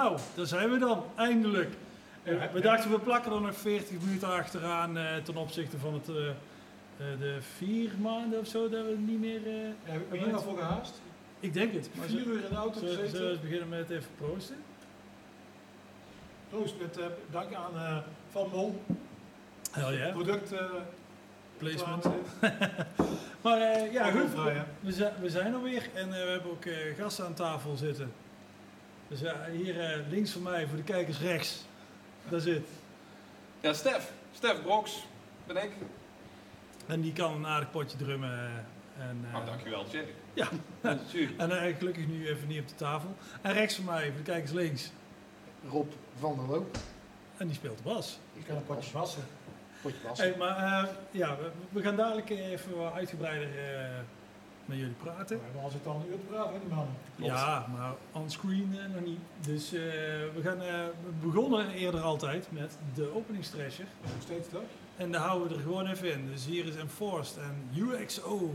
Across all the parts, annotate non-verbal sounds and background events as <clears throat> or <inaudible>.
Nou, daar zijn we dan, eindelijk. Eh, Ja, we dachten we plakken er nog 40 minuten achteraan eh, ten opzichte van het, eh, de vier maanden of zo dat we niet meer... Heb je hier nou voor gehaast? ik denk het. Maar Vier uur in de auto zullen zullen we gezeten. beginnen met even proosten? Proost met dank aan Van Mol. Hell Product placement. <laughs> Maar ja, goed. We zijn, we zijn er weer en we hebben ook gasten aan tafel zitten. Dus ja, hier eh, links van mij, voor de kijkers rechts. Daar zit. Ja, Stef. Stef Broks ben ik. En die kan een aardig potje drummen. eh, En, eh, Oh, dankjewel, Jerry. Ja. Natuurlijk. en eh, gelukkig nu even niet op de tafel. En rechts van mij, voor de kijkers links. Rob van der Loop. En die speelt de bas. Ik kan een potje wassen. Potje was. Hey, maar eh, ja, we, we gaan dadelijk even wat uitgebreider eh, met jullie praten. We hebben als het al een uur te praten, hè, die mannen. Ja, maar onscreen eh, nog niet. Dus eh, we, gaan, eh, we begonnen eerder altijd met de openingstrasher. Nog steeds toch? En daar houden we er gewoon even in. Dus hier is Enforced en UXO.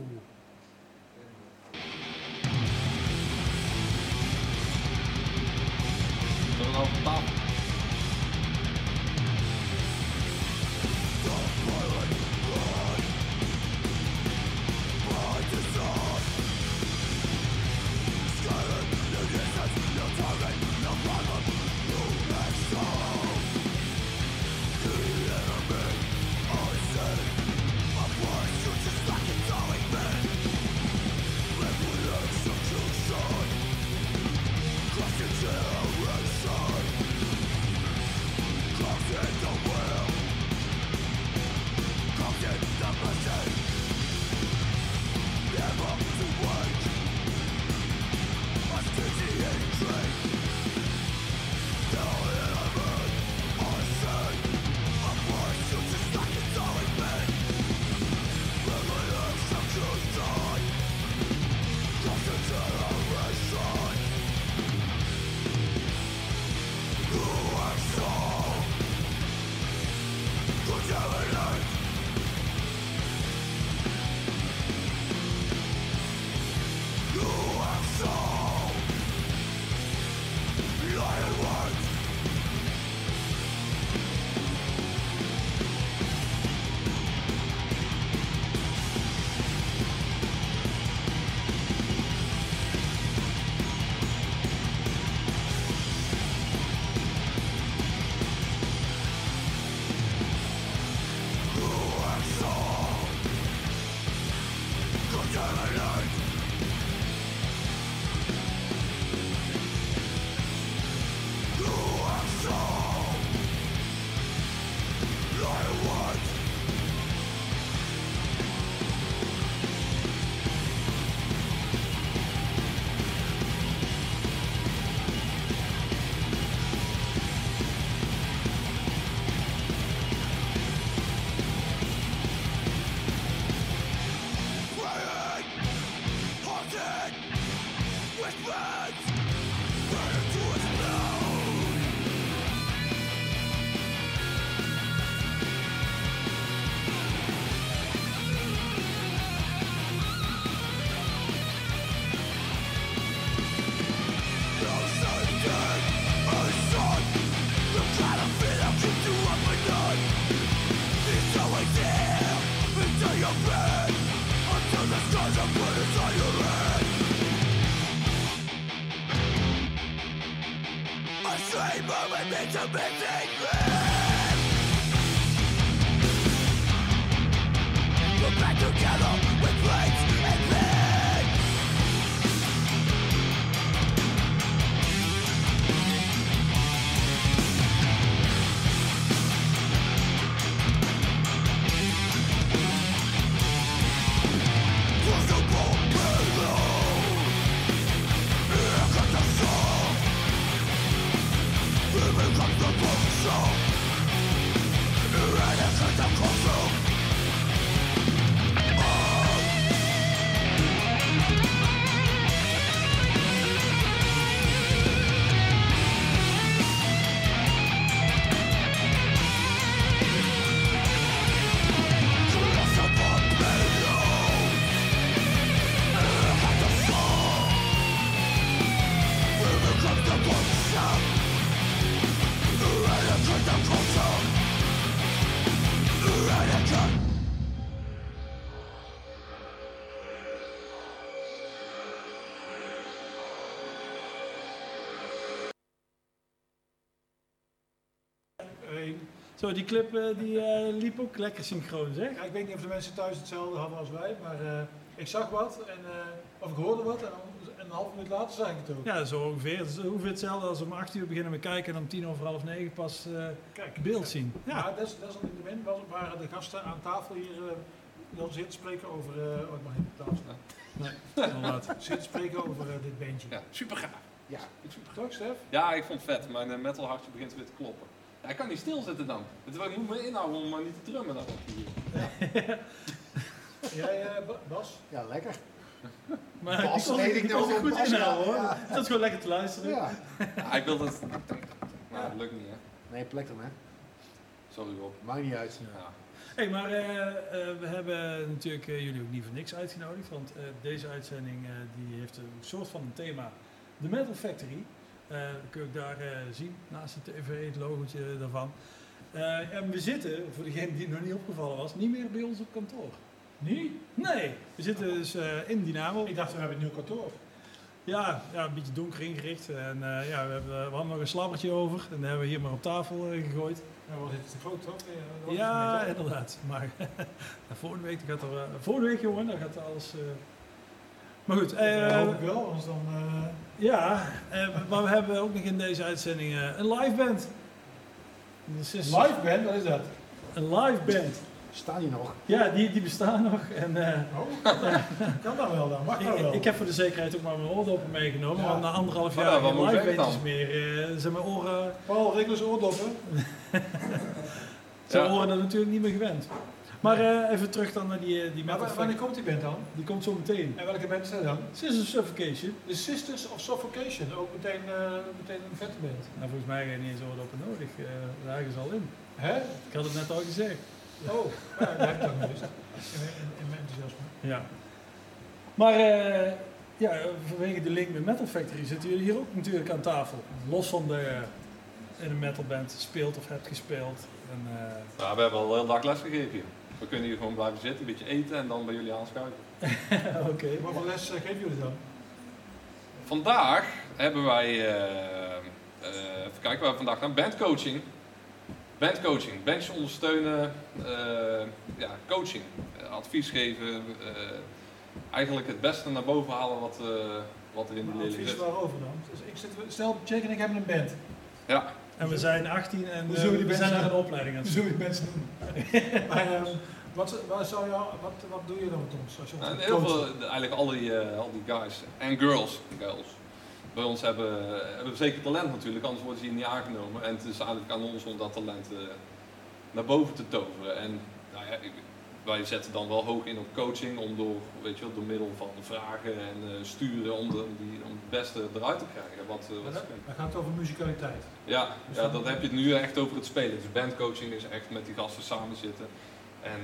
Zo, die clip eh, die eh, liep ook lekker synchroon, zeg. Ja, ik weet niet of de mensen thuis hetzelfde hadden als wij, maar eh, ik zag wat, en, eh, of ik hoorde wat en, een half minuut later zag ik het ook. Ja, zo ongeveer. Het is ongeveer hetzelfde als om 8 uur beginnen met kijken en om tien over half negen pas eh, Kijk, beeld zien. Ja, Ja, desalniettemin was- waren de gasten aan tafel hier uh, dan zitten spreken over, eh oh, ik mag niet op tafel staan. inderdaad. <laughs> Zitten spreken over dit bandje. Ja, super gaaf. Ja. Toch, Stef? Ja, ik vond het vet. Mijn eh, metal hartje begint weer te kloppen. Ja, ik kan niet stilzitten dan. Het, ik moet me inhouden om maar niet te drummen dan op hier. Jij, eh, Ba- Bas? Ja, lekker. Maar Bas, die ik nou goed Bas, inhouden hoor. ja. Dat is gewoon lekker te luisteren. Ja. Ja, ik wil dat... Nou, dat lukt niet hè. Nee, plek hem, hè. Sorry Rob. Maakt niet uit. Ja. Hey, maar eh, eh, we hebben natuurlijk jullie ook niet voor niks uitgenodigd, want eh, deze uitzending eh, die heeft een soort van een thema, de Metal Factory. Eh dat kun je ook daar eh, zien, naast de tv, het logootje daarvan. Eh, en we zitten, voor degene die nog niet opgevallen was, niet meer bij ons op kantoor. Niet? Nee, we zitten dus in Dynamo. Ik dacht, we hebben een nieuw kantoor. Ja, ja, een beetje donker ingericht. En ja, we, hebben, we hadden nog een slabbertje over en dat hebben we hier maar op tafel gegooid. Wat is het te groot, toch? Ja, was Ja, inderdaad. Maar <laughs> volgende week gaat er. volgende week, jongen, dan gaat alles. Maar goed, dat hoop ik wel, anders dan... ja, eh, maar we hebben ook nog in deze uitzending eh, een live band. Live band, wat is dat? Een live band. Staan die nog? Ja, die, die bestaan nog. En, eh, Oh, <laughs> kan dat wel dan? Mag dat wel? ik, ik heb voor de zekerheid ook maar mijn oordoppen meegenomen. Ja. Want na anderhalf jaar ja, wat geen live ik bandjes meer. eh, zijn mijn oren, Paul, regel eens oordoppen. <laughs> zijn Ja. mijn oren er natuurlijk niet meer gewend. Maar eh, even terug dan naar die, eh, die Maar metal wa- wanneer komt die band dan? Die komt zo meteen. En welke band is dat dan? Sisters Suffocation. The Sisters of Suffocation. Ook meteen, eh, meteen een vette band. Nou, volgens mij heb je niet eens oordoppen nodig. eh daar is al in. Hè? Ik had het net al gezegd. Oh, ja, dat heb ik ook gemist. In, mijn enthousiasme. Ja. Maar eh, ja, vanwege de link met Metal Factory zitten jullie hier ook natuurlijk aan tafel. Los van de in een metalband speelt of hebt gespeeld. En, eh, Ja, we hebben al de hele dag les gegeven hier. We kunnen hier gewoon blijven zitten, een beetje eten en dan bij jullie aanschuiven. <laughs> Oké. Wat voor les eh, geven jullie dan? Vandaag hebben wij, eh, eh, even kijken, we hebben vandaag een bandcoaching. Bandcoaching, bandjes ondersteunen, eh, ja, coaching, advies geven. eh, eigenlijk het beste naar boven halen wat, eh, wat er in de Maar leerling advies zit. waarover dan? Dus ik zit, stel, Jake en ik hebben een band. Ja, En we zijn 18 en Hoe eh, we die we zijn naar een opleiding aan Hoe het zullen die mensen <laughs> maar ehm, wat, wat, zou jou, wat, wat doe je dan met ons? Als je ons Nou, gaat heel coachen? veel, eigenlijk al die, eh, al die guys en girls, girls bij ons hebben, hebben zeker talent natuurlijk, anders worden ze hier niet aangenomen. En het is eigenlijk aan ons om dat talent eh, naar boven te toveren. En nou ja, ik- wij zetten dan wel hoog in op coaching om door, weet je wel, door middel van vragen en eh, sturen om, de, om, die, om het beste eruit te krijgen. Wat, dat, ze kunnen. dan gaat het over muzikaliteit. Ja, ja, dan heb je het nu echt over het spelen. Dus bandcoaching is echt met die gasten samen zitten. En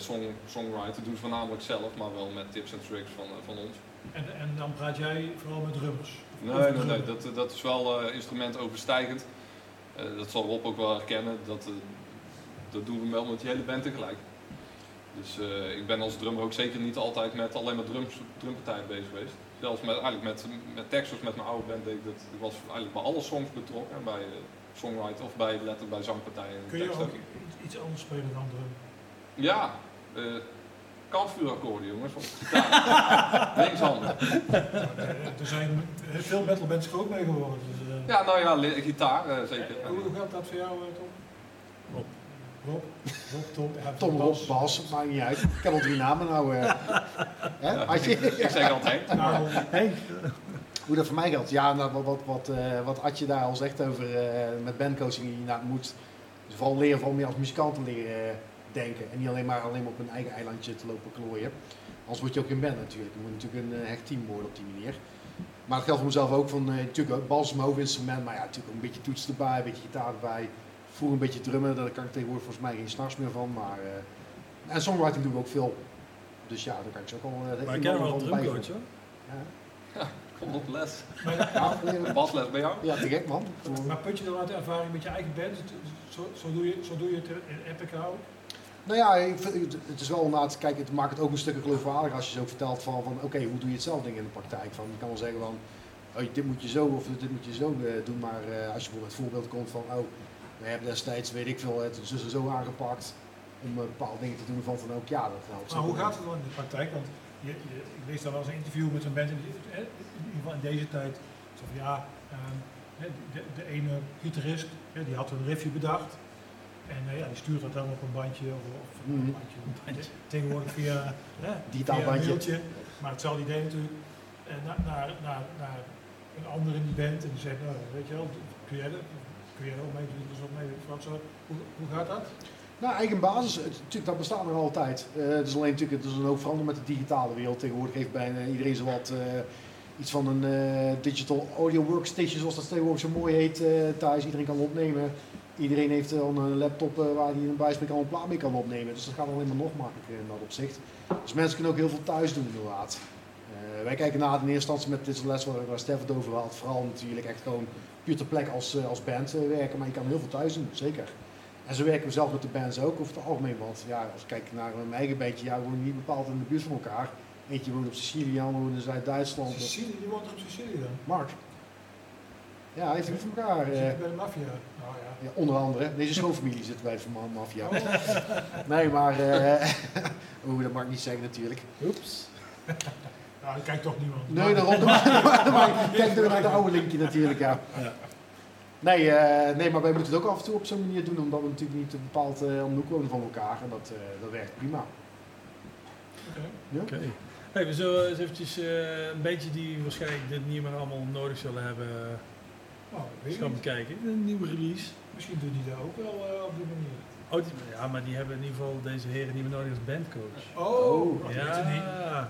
song, songwriter doen ze voornamelijk zelf, maar wel met tips en tricks van, van ons. En, en dan praat jij vooral met drummers. Nee, nee, nee dat, dat is wel instrument overstijgend. Dat zal Rob ook wel herkennen. Dat, dat doen we wel met die hele band tegelijk. Dus eh, ik ben als drummer ook zeker niet altijd met alleen maar drums, drumpartijen bezig geweest. Zelfs met, eigenlijk met, met teksters met mijn oude band deed ik dat. Ik was eigenlijk bij alle songs betrokken. Bij eh, songwriter of bij, letterlijk bij zangpartijen. en Kun je ook iets, anders spelen dan drum? Ja, kampvuurakkoorden jongens. Op <laughs> de gitaar. Linkshandig. Eh, er zijn veel metalbands ook mee geworden. Dus, Ja, nou ja, gitaar zeker. Hoe gaat dat voor jou, Tom? Rob. Rob? Tom. Ja, Tom, Bas. Rob, Bas, maakt niet uit. Ik ken al drie namen nou. eh. <laughs> Hè? Ja, Had je? ik zeg altijd. Nou, Hey, Hoe dat voor mij geldt? Ja, nou, wat, wat, wat, eh, wat Adje daar al zegt over eh, met bandcoaching, je nou, moet dus vooral leren, vooral meer als muzikant te leren denken. En niet alleen maar, alleen maar op een eigen eilandje te lopen klooien. Anders word je ook geen band natuurlijk. Je moet natuurlijk een hecht team worden op die manier. Maar het geldt voor mezelf ook van, eh, natuurlijk ook bas is mijn hoofdinstrument, maar ja, natuurlijk ook een beetje toets erbij, een beetje gitaar erbij. Vroeger een beetje drummen, daar kan ik tegenwoordig volgens mij geen s'nachts meer van. Maar, eh, en songwriting doe ik ook veel. Dus ja, daar kan ik ze ook al eh, maar ik een ken en wel een drumcoach hoor. Ja. Kom op les. <laughs> Ja, Basles bij jou? ja, te gek man. maar put je dan uit ervaring met je eigen band? Zo, zo, doe, je, zo doe je het in Epic ook? Nou ja, ik vind, het- is wel inderdaad, kijk, het maakt het ook een stukje geloofwaardiger als je zo vertelt van, van oké, hoe doe je het zelf dingen in de praktijk? Van, je kan wel zeggen van, oh, dit moet je zo of dit moet je zo eh, doen, maar eh, als je bijvoorbeeld het voorbeeld komt van, oh, We hebben destijds, weet ik veel, het zus en zo aangepakt om eh, bepaalde dingen te doen. Van van ook, ja, dat helpt. Maar hoe gaat het dan in de praktijk? Want je, je, ik lees dan wel eens een interview met zo'n band, in, in ieder geval in deze tijd. Zo van ja, ehm, de, de ene gitarist die had een riffje bedacht. En eh, ja, die stuurt dat dan op een bandje of, of Mhm. een bandje. Bandje. Tegenwoordig via, Digitaal via een bandje. mailtje. Maar hetzelfde idee natuurlijk. En naar, naar, naar, naar een ander in die band en die zegt, nou, weet je wel, kun jij, dat- kun jij ook dus ook mee, zo. Hoe, hoe gaat dat? Nou, eigen basis, dat bestaat nog altijd. Eh, het is alleen natuurlijk, het is een hoop veranderd met de digitale wereld. Tegenwoordig heeft bijna iedereen zo wat eh, iets van een eh, digital audio workstation, zoals dat tegenwoordig zo mooi heet, eh, thuis. Iedereen kan opnemen. Iedereen heeft eh, al een laptop eh, waar hij een bijspreek al een plaat mee kan opnemen. Dus dat gaat alleen maar nog makkelijker in dat opzicht. Dus mensen kunnen ook heel veel thuis doen inderdaad. Eh, wij kijken na in eerste instantie met dit les waar, waar Stef het over had. Vooral natuurlijk echt gewoon puur ter plek als, eh, als band eh, werken. Maar je kan heel veel thuis doen, zeker. En zo werken we zelf met de bands ook over het algemeen. Want ja, als ik kijk naar mijn eigen bandje, ja, we wonen niet bepaald in de buurt van elkaar. Eentje woont op Sicilië, ander woont in Zuid-Duitsland. Sicilië, die woont op Sicilië dan? Mark. Ja, hij heeft het voor elkaar. eh, Zit bij de maffia. Nou ja. ja, onder andere. Deze schoonfamilie zit bij de ma- maffia. Oh, Nee, maar... eh <laughs> Oeh, dat mag ik niet zeggen natuurlijk. Oeps. <laughs> nou, dat kijkt toch niemand. Nee, daarom. <laughs> Maar kijk door naar de oude linkje natuurlijk, ja. Ja. Nee, eh, nee, maar wij moeten het ook af en toe op zo'n manier doen, omdat we natuurlijk niet bepaald eh om de hoek wonen van elkaar. En dat, eh, dat werkt prima. Oké. Ja? Oké. Hey, we zullen eens eventjes eh, een beetje die waarschijnlijk dit niet meer allemaal nodig zullen hebben, ik eens gaan bekijken. Een nieuwe release. Misschien doen die dat ook wel eh, op die manier. Oh, die- ja, maar die hebben in ieder geval deze heren niet meer nodig als bandcoach. Oh, dat ja.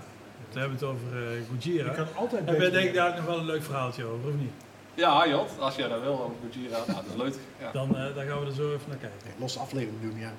We hebben het over eh Je Gojira. kan altijd En wij denken daar nog wel een leuk verhaaltje over, of niet? Ja, Jot, als jij dat wil over Gojira, nou, dat is leuk. Ja. Dan, eh, dan gaan we er zo even naar kijken. Nee, losse aflevering doen, ja.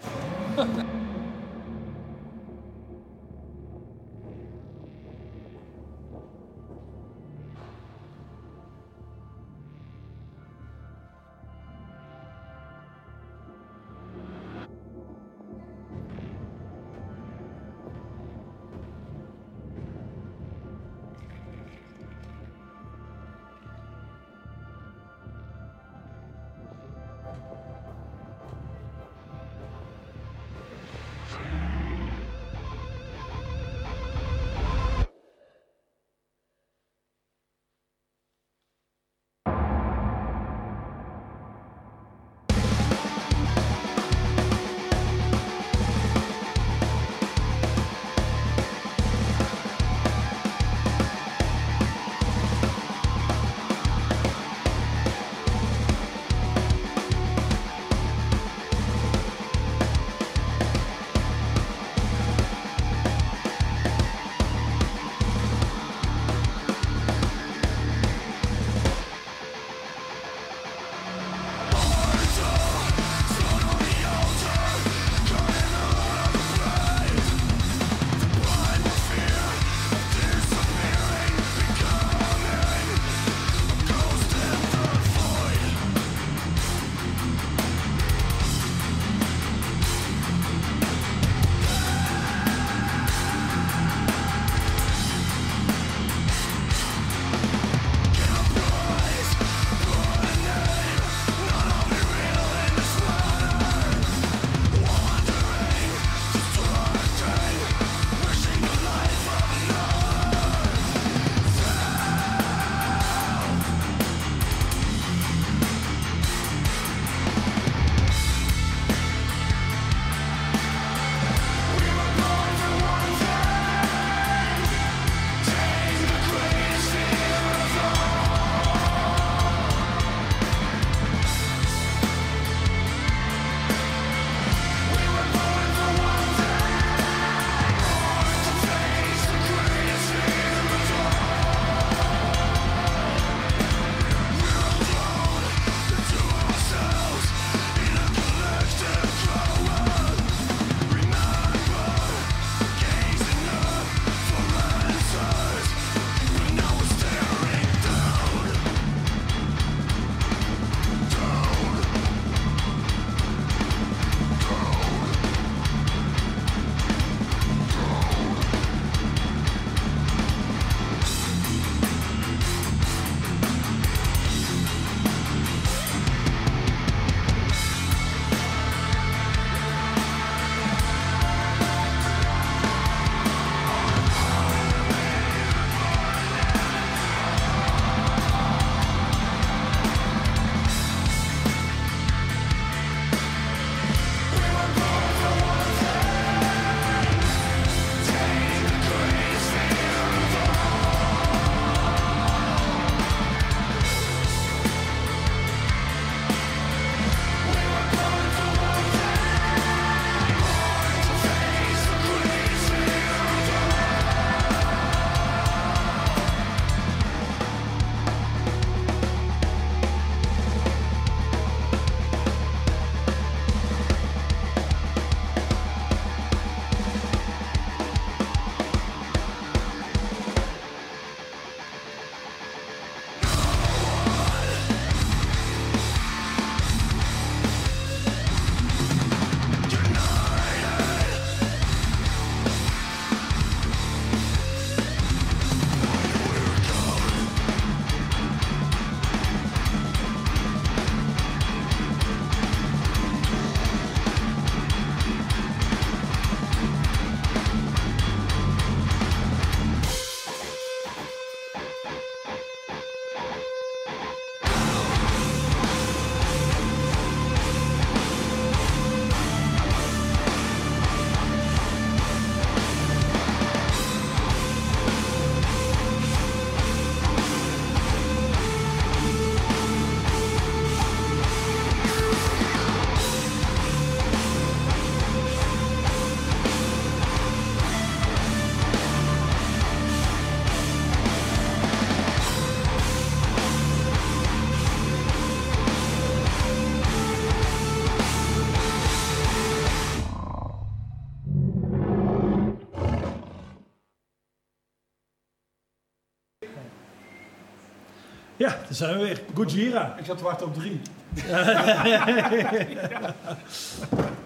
Daar zijn we weer. Gojira. Ik zat te wachten op drie. <laughs>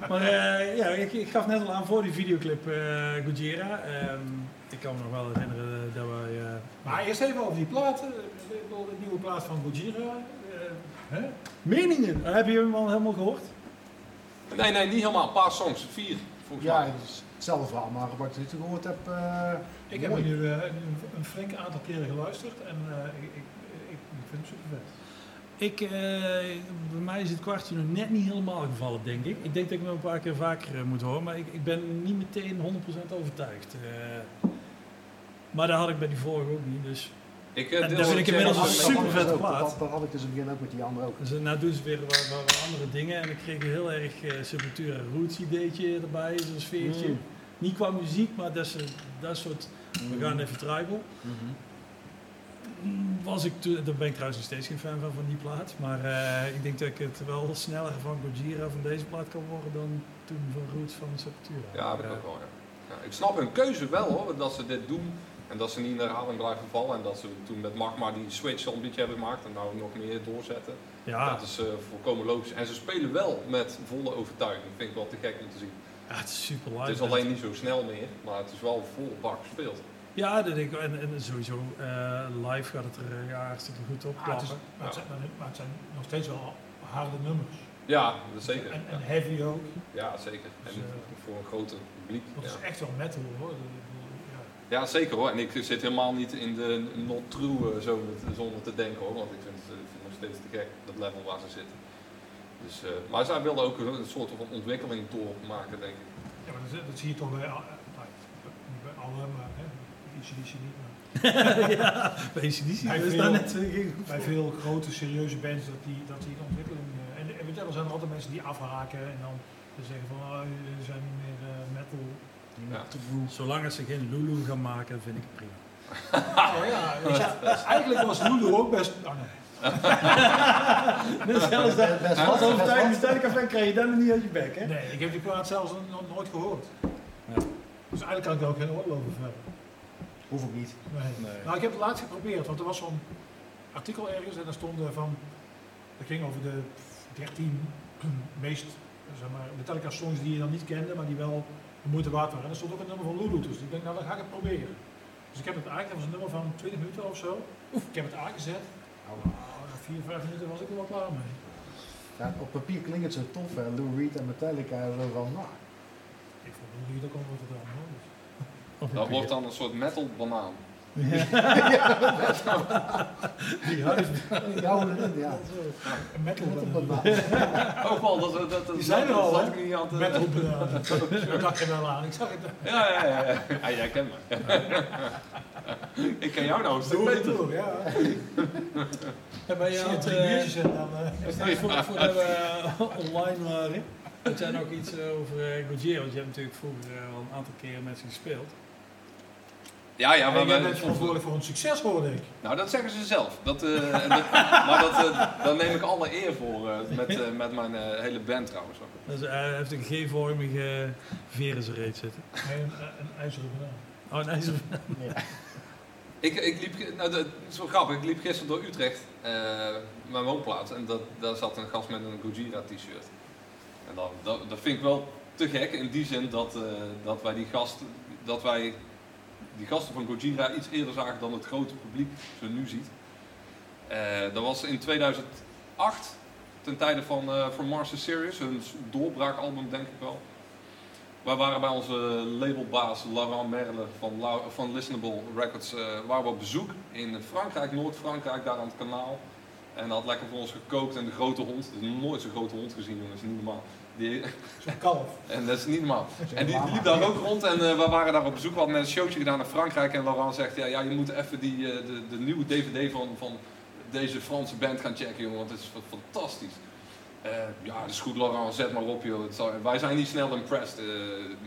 maar eh, ja, ik, ik gaf net al aan voor die videoclip eh Gojira. Ehm, ik kan me nog wel herinneren dat wij... eh, Maar eerst even over die bedoel, De nieuwe plaat van Gojira. eh, hè? meningen, heb je hem al helemaal gehoord? Nee, nee, niet helemaal. Een paar songs. Vier, volgens Ja, mij. hetzelfde verhaal, maar wat ik gehoord heb, eh, Ik heb mooi. er nu, nu een, een flink aantal keren geluisterd en eh, ik vind hem super vet. Ik, eh, bij mij is het kwartje nog net niet helemaal gevallen, denk ik. Ik denk dat ik hem een paar keer vaker eh, moet horen, maar ik, ik ben niet meteen 100% overtuigd. Eh, maar dat had ik bij die vorige ook niet, dus... Ik, eh, En daar vind ik het inmiddels een dat super vette ook. plaat. Dat, dat had ik dus in het begin ook met die andere ook. Dus, nou doen ze weer wat, wat- wat andere dingen en ik kreeg een heel erg Sepultura roots ideetje erbij, zo'n sfeertje. Mm. Niet qua muziek, maar dat, is, dat soort, we gaan even tribal. Mm, Was ik toen, daar ben ik trouwens nog steeds geen fan van, van die plaat. Maar eh, ik denk dat ik het wel sneller van Gojira van deze plaat kan worden dan toen van Roots van Sepultura. Ja, dat ook wel, ja. ja. Ik snap hun keuze wel hoor, dat ze dit doen. En dat ze niet in de herhaling blijven vallen. En dat ze toen met Magma die switch al een beetje hebben gemaakt. En nou nog meer doorzetten. Ja, Dat is eh, volkomen logisch. En ze spelen wel met volle overtuiging. vind ik wel te gek om te zien. ja, het is super live. Het is alleen niet zo snel meer. Maar het is wel vol bak gespeeld. Ja, dat denk ik. En, en sowieso eh, live gaat het er eh, ja, hartstikke goed op Ah, het is, maar, het zijn, maar het zijn nog steeds wel harde nummers. Ja, dat is zeker. En, Ja, en heavy ook. ja zeker. En Dus, eh, voor een grote publiek. Dat is echt wel metal hoor. Ja. ja, zeker hoor. En ik zit helemaal niet in de not true eh, te- zonder te denken hoor. Want ik vind het, vind het nog steeds te gek, dat level waar ze zitten. Dus, eh, maar zij wilden ook een, een soort van ontwikkeling doormaken, denk ik. Ja, maar dat, dat zie je toch bij, al- bij alle, maar hè, ECDC niet. Maar <laughs> ja, bij ACDC veel- daar net eh, bij veel grote serieuze bands dat die, dat die ontwikkeling. eh, en, en weet je, er zijn er altijd mensen die afhaken en dan zeggen van oh, jullie zijn niet meer eh, metal. Ja. Zolang als ze geen Lulu gaan maken, vind ik het prima. <laughs> Oh ja, weet je, eigenlijk was Lulu ook best. Oh nee. Net <laughs> zelfs dat. Best Als fan krijg je dan niet uit je bek, hè? nee, ik heb die plaat zelfs nog nooit gehoord. Ja. Dus eigenlijk kan ik daar ook geen oorlog over hebben. Hoef ook niet. Nee. Nee. Nou, ik heb het laatst geprobeerd, want er was zo'n artikel ergens en daar stond er van, dat ging over de 13 <clears throat> meest, zeg maar, Metallica songs die je dan niet kende, maar die wel de moeite waard waren. En er stond ook een nummer van Lulu tussen. Ik denk, nou dan ga ik het proberen. Dus ik heb het eigenlijk, dat was een nummer van 20 minuten of zo. Oef, ik heb het aangezet. Nou, na 4, 5 minuten was ik er wel klaar mee. Ja, op papier klinkt het zo tof, hè. Lou Reed en Metallica, zo van, nou, Ik vond Lulu ook al wat dan hoor. Dat wordt dan een soort metal banaan. <laughs> Die huis. ja, erin, ja. Een metal banaan. banaan. <laughs> Ook wel, dat, dat, dat, Die zijn er al, dat hè? Metal <laughs> banaan. Dat dacht je wel aan. Ik zag het. Ja, ja, ja. ja. ja jij kent me. ik ken jou nou een stuk beter. door, ja. En bij jou je had, drie eh, biertjes en dan... eh, voor, voordat we eh, online waren. Dat jij nog iets eh, over uh, want je hebt natuurlijk vroeger eh, al een aantal keren met ze gespeeld. Ja, ja, maar jij bent verantwoordelijk voor een succes, hoorde ik. Nou, dat zeggen ze zelf. Dat, eh, dat- <laughs> maar dat, eh, daar neem ik alle eer voor eh, met, eh, met mijn eh, hele band trouwens. Dus hij heeft een G-vormige veer in zijn reet zitten. Nee, een, een ijzeren banaan. Oh, een ijzer. Ik, ik liep, nou, dat is wel grappig, ik liep gisteren door Utrecht, eh, mijn woonplaats, en dat, daar zat een gast met een Gojira t-shirt. En dat, dat, dat vind ik wel te gek in die zin dat, eh, dat wij die gasten, dat wij die gasten van Gojira iets eerder zagen dan het grote publiek ze nu ziet. Eh, dat was in 2008, ten tijde van eh From Mars to Sirius, een doorbraakalbum denk ik wel. Wij waren bij onze labelbaas Laurent Merle van, van Listenable Records eh, waren we op bezoek in Frankrijk, Noord-Frankrijk, daar aan het kanaal. En hij had lekker voor ons gekookt en de grote hond, heb nooit zo'n grote hond gezien jongens, niet normaal. Die, kalf. <laughs> en dat is niet normaal. En die, liep daar ook rond en eh, we waren daar op bezoek. We hadden net een showtje gedaan in Frankrijk. En Laurent zegt, ja, ja je moet even die, eh, de, de nieuwe DVD van, van deze Franse band gaan checken, jongen. Want het is fa- fantastisch. Eh, ja, dat is goed Laurent, zet maar op joh. Zal- wij zijn niet snel impressed,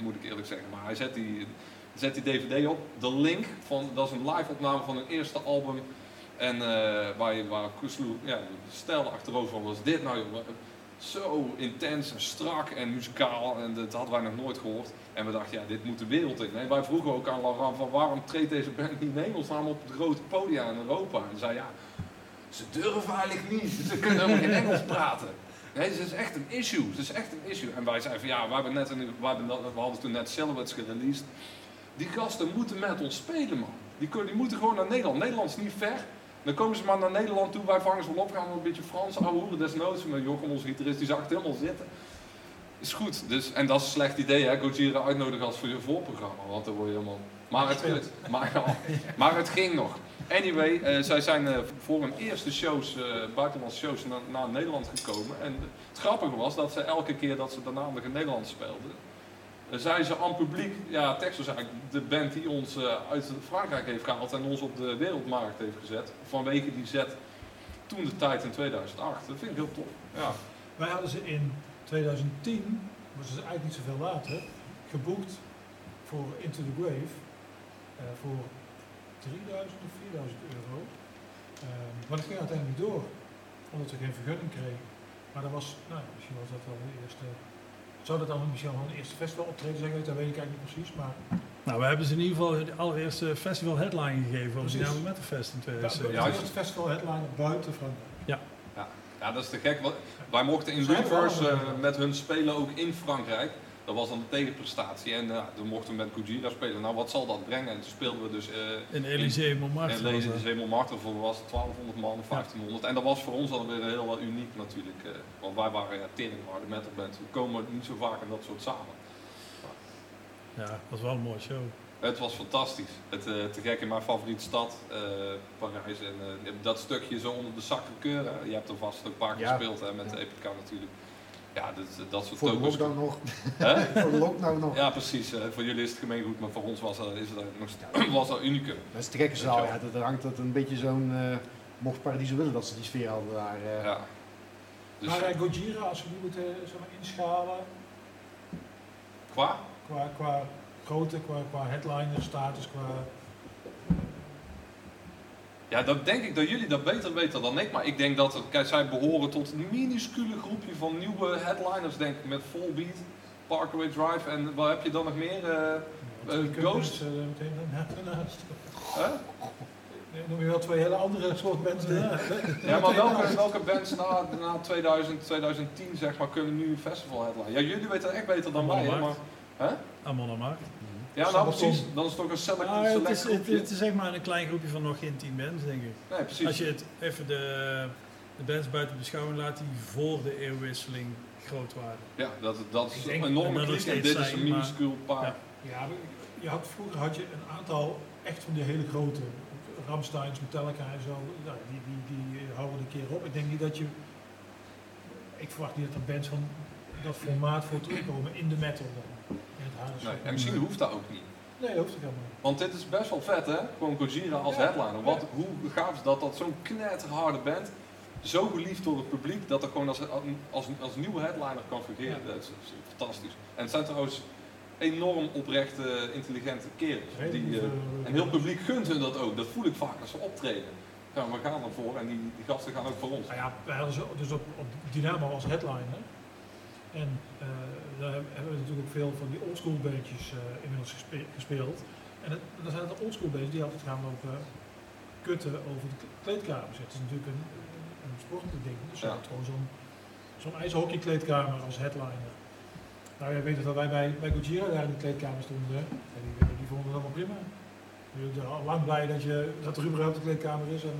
moet ik eerlijk zeggen. Maar hij zet die, zet die DVD op. De link, van, dat is een live opname van hun eerste album. En waar, waar Kuslu ja, stelde achterover was dit nou joh? Zo intens en strak en muzikaal en dat hadden wij nog nooit gehoord. En we dachten, ja, dit moet de wereld in. Wij vroegen ook aan Laurent van waarom treedt deze band niet in hemelsnaam op het grote podia in Europa? En zei, ja, Ze durven eigenlijk niet. <laughs> Ze kunnen helemaal geen Engels praten. Nee, het is echt een issue. Het is echt een issue. En wij zeiden van ja, we, hebben net we, we hadden toen net Silhouettes gereleased. Die gasten moeten met ons spelen, man. Die, kunnen, die moeten gewoon naar Nederland. Nederland is niet ver. Dan komen ze maar naar Nederland toe. Wij vangen ze wel op. Gaan we een beetje Frans ouwe hoeren desnoods. Met Jochem, onze gitarist, die zag het helemaal zitten. Is goed. Dus, en dat is een slecht idee, hè. Gojira uitnodigen als voor je voorprogramma. Want dan word je helemaal... Maar het, <laughs> maar, maar het ging nog. Anyway, eh, zij zijn eh, voor hun eerste shows, eh, buitenlandse shows, naar, naar Nederland gekomen. En het grappige was dat ze elke keer dat ze daarna nog in Nederland speelden, eh, zeiden ze aan publiek, ja, Texas eigenlijk de band die ons eh, uit Frankrijk heeft gehaald en ons op de wereldmarkt heeft gezet. Vanwege die zet toen de tijd in 2008. Dat vind ik heel tof. Ja, Wij hadden ze in 2010, was dus eigenlijk niet zoveel later, geboekt voor Into the Grave eh, voor 3000 of 4000 euro. Ehm, maar dat ging uiteindelijk niet door, omdat ze geen vergunning kregen. Maar dat was, nou, misschien was dat wel de eerste. Zou dat dan misschien wel een eerste festival optreden zijn? Dat weet ik eigenlijk niet precies. Maar Nou, we hebben ze in ieder geval de allereerste festival headline gegeven op Precies. de Metal Fest in ja, 2007. het juist. eerste festival headline buiten Frankrijk. ja dat is te gek. Want Wij mochten in Reverse eh, met hun spelen ook in Frankrijk. Dat was dan de tegenprestatie. En uh, mochten we met Gojira spelen. Nou, wat zal dat brengen? En toen speelden we dus... eh, In Elysée En Montmartre. dat. de Zeemelmarkt voor was het 1200 man of 1500. En dat was voor ons dan weer heel wel uniek natuurlijk. eh, want wij waren ja, teringharde metalband. We komen niet zo vaak in dat soort samen. Ja, dat was wel een mooie show. Het was fantastisch. Het, eh, te gek in mijn favoriete stad, eh, Parijs. En eh, dat stukje zo onder de Sacré-Cœur. hè. Je hebt er vast ook een paar keer Ja. gespeeld hè, met de EPK natuurlijk. Ja, dat, dat soort Voor de tokens. lockdown nog. Hè? <laughs> Voor de lockdown nog. Ja, precies. eh, voor jullie is het gemeengoed, maar voor ons was dat, is het nog, st- <clears throat> was dat unicum. Dat is de gekke zaal. Ja, dat hangt dat een beetje zo'n. eh mocht Paradiso willen dat ze die sfeer hadden daar. eh. Ja. Dus maar eh, Gojira, als we die moeten zeg maar, inschalen, qua qua, qua grootte, qua, qua headliner status, qua... Ja, dat denk ik dat jullie dat beter weten dan ik. Maar ik denk dat, kijk, zij behoren tot een minuscule groepje van nieuwe headliners, denk ik. Met Volbeat, Parkway Drive en wat heb je dan nog meer? eh, twee Ghost? eh, meteen daarnaast. Nee, noem je wel twee hele andere soort mensen. Ja, Ja, maar welke, welke bands na, na 2000, 2010 zeg maar, kunnen nu een festival headline? Ja, jullie weten dat echt beter dan wij, maar... Hè? Amon Amarth. Ja, nou precies. Dan is het toch een select, Ah, het, is, het, groepje. het is zeg maar een klein groepje van nog geen tien bands, denk ik. Nee, precies. Als je het even de, de bands buiten beschouwing laat die voor de eeuwwisseling groot waren. Ja, dat, dat is een enorme en dit is een minuscuul paar. Ja. Je had, vroeger had je een aantal echt van die hele grote. Ramsteins, Metallica en zo. Nou, die, die, die eh, houden een keer op. Ik denk niet dat je... Ik verwacht niet dat er bands van dat formaat voor terugkomen in de metal dan. Nee, en misschien hoeft dat ook niet. Nee, dat hoeft ook helemaal niet. Want dit is best wel vet, hè? Gewoon Gojira als Ja. headliner. Wat, hoe gaaf is dat, dat zo'n knetterharde band, zo geliefd door het publiek, dat er gewoon als, als, als nieuwe headliner kan fungeren. Ja. Dat is, is fantastisch. En het zijn trouwens enorm oprechte, intelligente kerels. Die, eh, eh, en heel publiek gunt hun dat ook. Dat voel ik vaak als ze optreden. Ja, we gaan ervoor en die, die gasten gaan ook voor ons. Nou ja, wij hadden ze dus op, op Dynamo als headliner. En eh, daar hebben we natuurlijk ook veel van die oldschool bandjes eh, inmiddels gespe- gespeeld. En het, dan zijn het oldschool bandjes die altijd gaan lopen kutten over de kleedkamers. Het is natuurlijk een, een sportelijk ding. Dus Ja. gewoon zo'n zo'n ijshockeykleedkamer als headliner. Nou, jij weet dat wij bij, bij Gojira daar in de kleedkamer stonden. En die, die vonden dat allemaal prima. Je bent al lang blij dat, je, dat er überhaupt een kleedkamer is en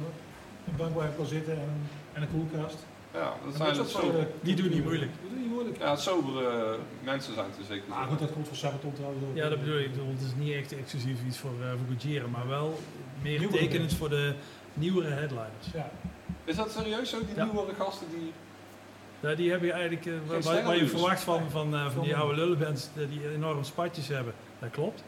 een bank waar je kan zitten en, en een koelkast. Ja, dat zijn dat zo. eh, Die doen niet moeilijk. Die doen niet moeilijk. Ja, sobere mensen zijn het zeker. Maar goed, dat komt van Sabaton trouwens ook. Ja, dat bedoel ik. Het is niet echt exclusief iets voor, eh voor Gojira, maar wel meer Nieuwere tekenend voor de nieuwere headliners. Ja. Is dat serieus zo? Die Ja. nieuwere gasten die... Ja, die heb je eigenlijk, eh, waar- waar, sterrenduurs. waar je verwacht van, van, eh, van die oude lullenbands eh, die enorm spatjes hebben. Dat klopt.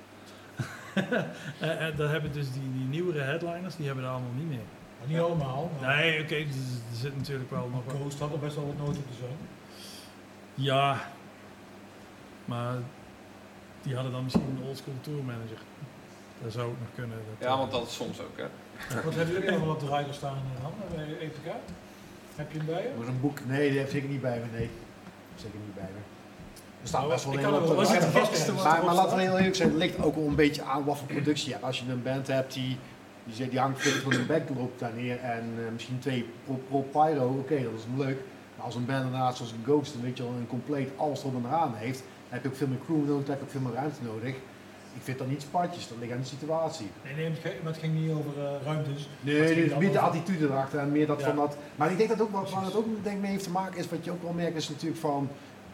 en, en dan hebben dus die, die nieuwere headliners, die hebben dat allemaal niet meer. Maar niet allemaal. Maar Nee, oké, er zit natuurlijk wel nog wat. Ghost had er best wel wat nood op te zijn. Ja, maar die hadden dan misschien een oldschool tour manager. Dat zou ook nog kunnen. Dat, Ja, eh, want dat is soms ook, hè. Wat hebben jullie allemaal op de rijder staan, eh, Han, bij EPK? Heb je hem bij je? Was een boek. Nee, die heb ik niet bij me. Nee. Zeker niet bij me. Er staat Nou, best wel ik heel wat op. Maar, maar laten we heel eerlijk zijn, het ligt ook wel een beetje aan wat voor productie je hebt. Als je een band hebt die Die, zegt, die hangt gewoon een backdrop daar neer en eh, misschien twee pro, pro pyro, oké, dat is leuk. Maar als een band inderdaad zoals een Ghost, een beetje een compleet alles erop en eraan heeft, dan heb je ook veel meer crew nodig, dan heb je ook veel meer ruimte nodig. Ik vind dat niet spatjes, dat ligt aan de situatie. Nee, nee, het ging- maar het ging niet over eh, ruimtes. Nee, Wat is dan meer de attitude erachter en meer dat Ja. van dat. Maar ik denk dat ook wat waar het ook denk mee heeft te maken is, wat je ook wel merkt, is natuurlijk van.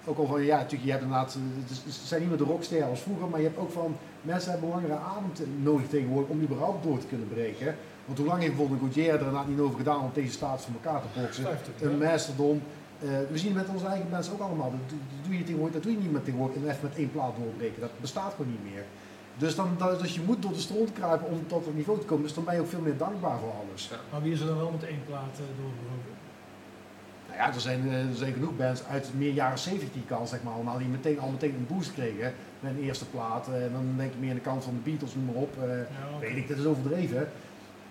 Ook al van ja, natuurlijk, je hebt inderdaad, eh, het, zijn niet meer de rocksterren als vroeger, maar je hebt ook van mensen hebben langere adem nodig tegenwoordig om überhaupt door te kunnen breken. Want hoe lang heeft bijvoorbeeld een Gaudier er inderdaad niet over gedaan om deze status van elkaar te boksen? Een ja. Mastodon. Eh, we zien het met onze eigen mensen ook allemaal. Dat, doe- dat doe je tegenwoordig, dat doe je niet met tegenwoordig en even met één plaat doorbreken. Dat bestaat gewoon niet meer. Dus, dan, dat, dus je moet door de stront kruipen om tot dat niveau te komen. Dus dan ben je ook veel meer dankbaar voor alles. Maar wie is er dan wel met één plaat eh, doorgebroken? Nou ja, er zijn, eh, er zijn genoeg bands uit meer jaren 70 die kans, zeg maar, allemaal, die meteen, al meteen een boost kregen met een eerste plaat. Eh, En dan denk ik meer aan de kant van de Beatles, noem maar op. Eh, Ja. Weet ik, dat is overdreven.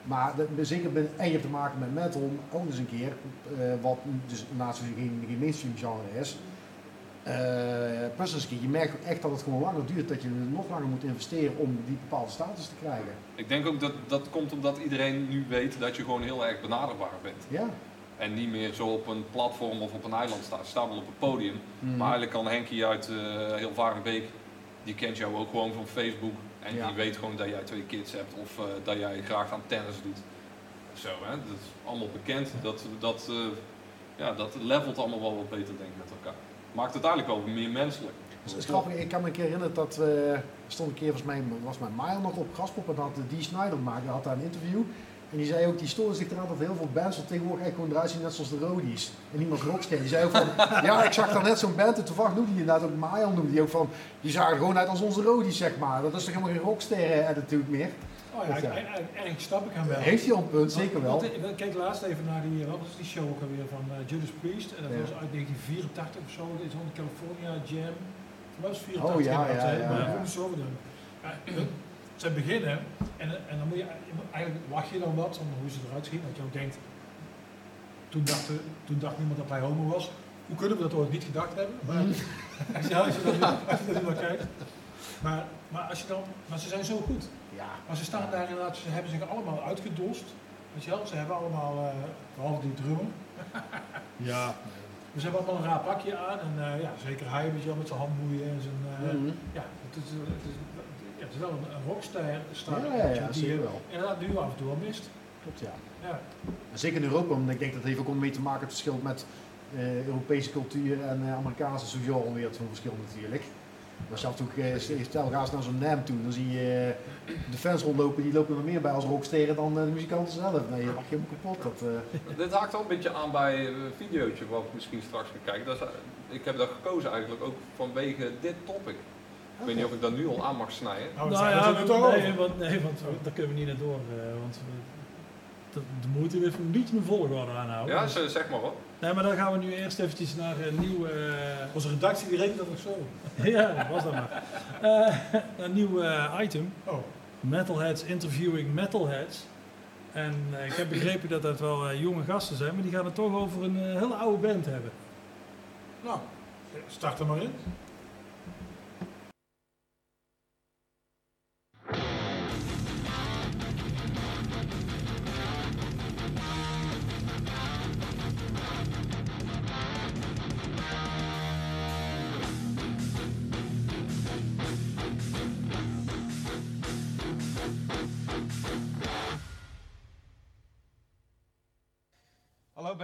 Maar dat, zeker ben, en je hebt te maken met metal, ook eens een keer, eh, wat dus naast geen, geen mainstream genre is. Eh plus eens een keer, je merkt ook echt dat het gewoon langer duurt, dat je nog langer moet investeren om die bepaalde status te krijgen. Ik denk ook dat dat komt omdat iedereen nu weet dat je gewoon heel erg benaderbaar bent. Ja. En niet meer zo op een platform of op een eiland staat. Wel op een podium. Mhm. Maar eigenlijk kan Henkie uit uh, heel Varenbeek, die kent jou ook gewoon van Facebook. En Ja. die weet gewoon dat jij twee kids hebt of eh, dat jij graag aan tennis doet. Zo hè, dat is allemaal bekend. Dat, dat, eh, ja, dat levelt allemaal wel wat beter denk ik met elkaar. Maakt het eigenlijk wel meer menselijk. Het is grappig, ik kan me een keer herinneren dat er stond een keer, volgens mij was mijn Mile nog op Graspop en had die Snyder gemaakt, die had daar een interview. En die zei ook, die stoorde zich eraan dat heel veel bands er tegenwoordig echt gewoon eruit zien net zoals de Rodies. En niemand rockster. Die zei ook van, <laughs> ja ik zag daar net zo'n band en toevallig noemde hij inderdaad ook Mile noemde die ook van, die zagen er gewoon uit als onze Rodies zeg maar. Dat is toch helemaal geen rockster attitude meer. Oh ja, Ja. eigenlijk erg snap ik hem wel. Heeft hij al een punt, zeker wel. Want, want, ik keek laatst even naar die, wat was die show ook alweer van eh, Judas Priest. En dat Ja. was uit 1984 of zo. Dit is van de California Jam. Dat was 84. Oh, ja, ja, hè. ja, Maar ja. dat moet je zo. Ja, <clears throat> ze beginnen en, en dan moet je, eigenlijk wacht je dan wat, om hoe ze eruit zien. Dat je ook denkt, toen dacht, toen dacht niemand dat hij homo was. Hoe kunnen we dat ooit niet gedacht hebben? Maar, <laughs> als, je, als, je dat, als je dat naar kijkt. Maar, maar, als je dan, maar ze zijn zo goed. Ja. Maar ze staan daar inderdaad, ze hebben zich allemaal uitgedost. Weet je wel, ze hebben allemaal, eh behalve die drummer, <laughs> Ja. maar ze hebben allemaal een raar pakje aan. En eh, ja, zeker hij, weet je wel, met zijn handboeien en zijn, eh, Mhm. ja, het is, het, is, is wel een, een rockster star, Ja, ja, ja, die wel. inderdaad nu af en toe al mist. Klopt, ja. Ja. Zeker in Europa, want ik denk dat het heeft ook mee te maken het verschil met eh, Europese cultuur en eh, Amerikaanse sowieso alweer het verschil natuurlijk. Als je af en toe, eh, stel ga eens naar zo'n NAM toe, dan zie je de fans rondlopen, die lopen er meer bij als rocksterren dan eh, de muzikanten zelf. Nee, je mag helemaal kapot. Dat, eh, Dit haakt wel een beetje aan bij een videootje wat we misschien straks gaan kijken. Dat is, ik heb dat gekozen eigenlijk ook vanwege dit topic. Ik weet niet of ik dat nu al aan mag snijden. Nou, Nou ja, het toch nee, want, nee, want we- daar kunnen we niet naar door. eh, want we- de, de moeite weer een beetje een volgorde aanhouden. Ja, ze- zeg maar wat. Nee, maar dan gaan we nu eerst eventjes naar een nieuw... eh, Onze redactie die rekent dat ook zo. <laughs> ja, dat was dat maar. Eh, <laughs> een nieuw eh, item. Oh, Metalheads interviewing metalheads. En eh, ik heb begrepen dat dat wel eh, jonge gasten zijn, maar die gaan het toch over een eh, hele oude band hebben. nou, start er maar in.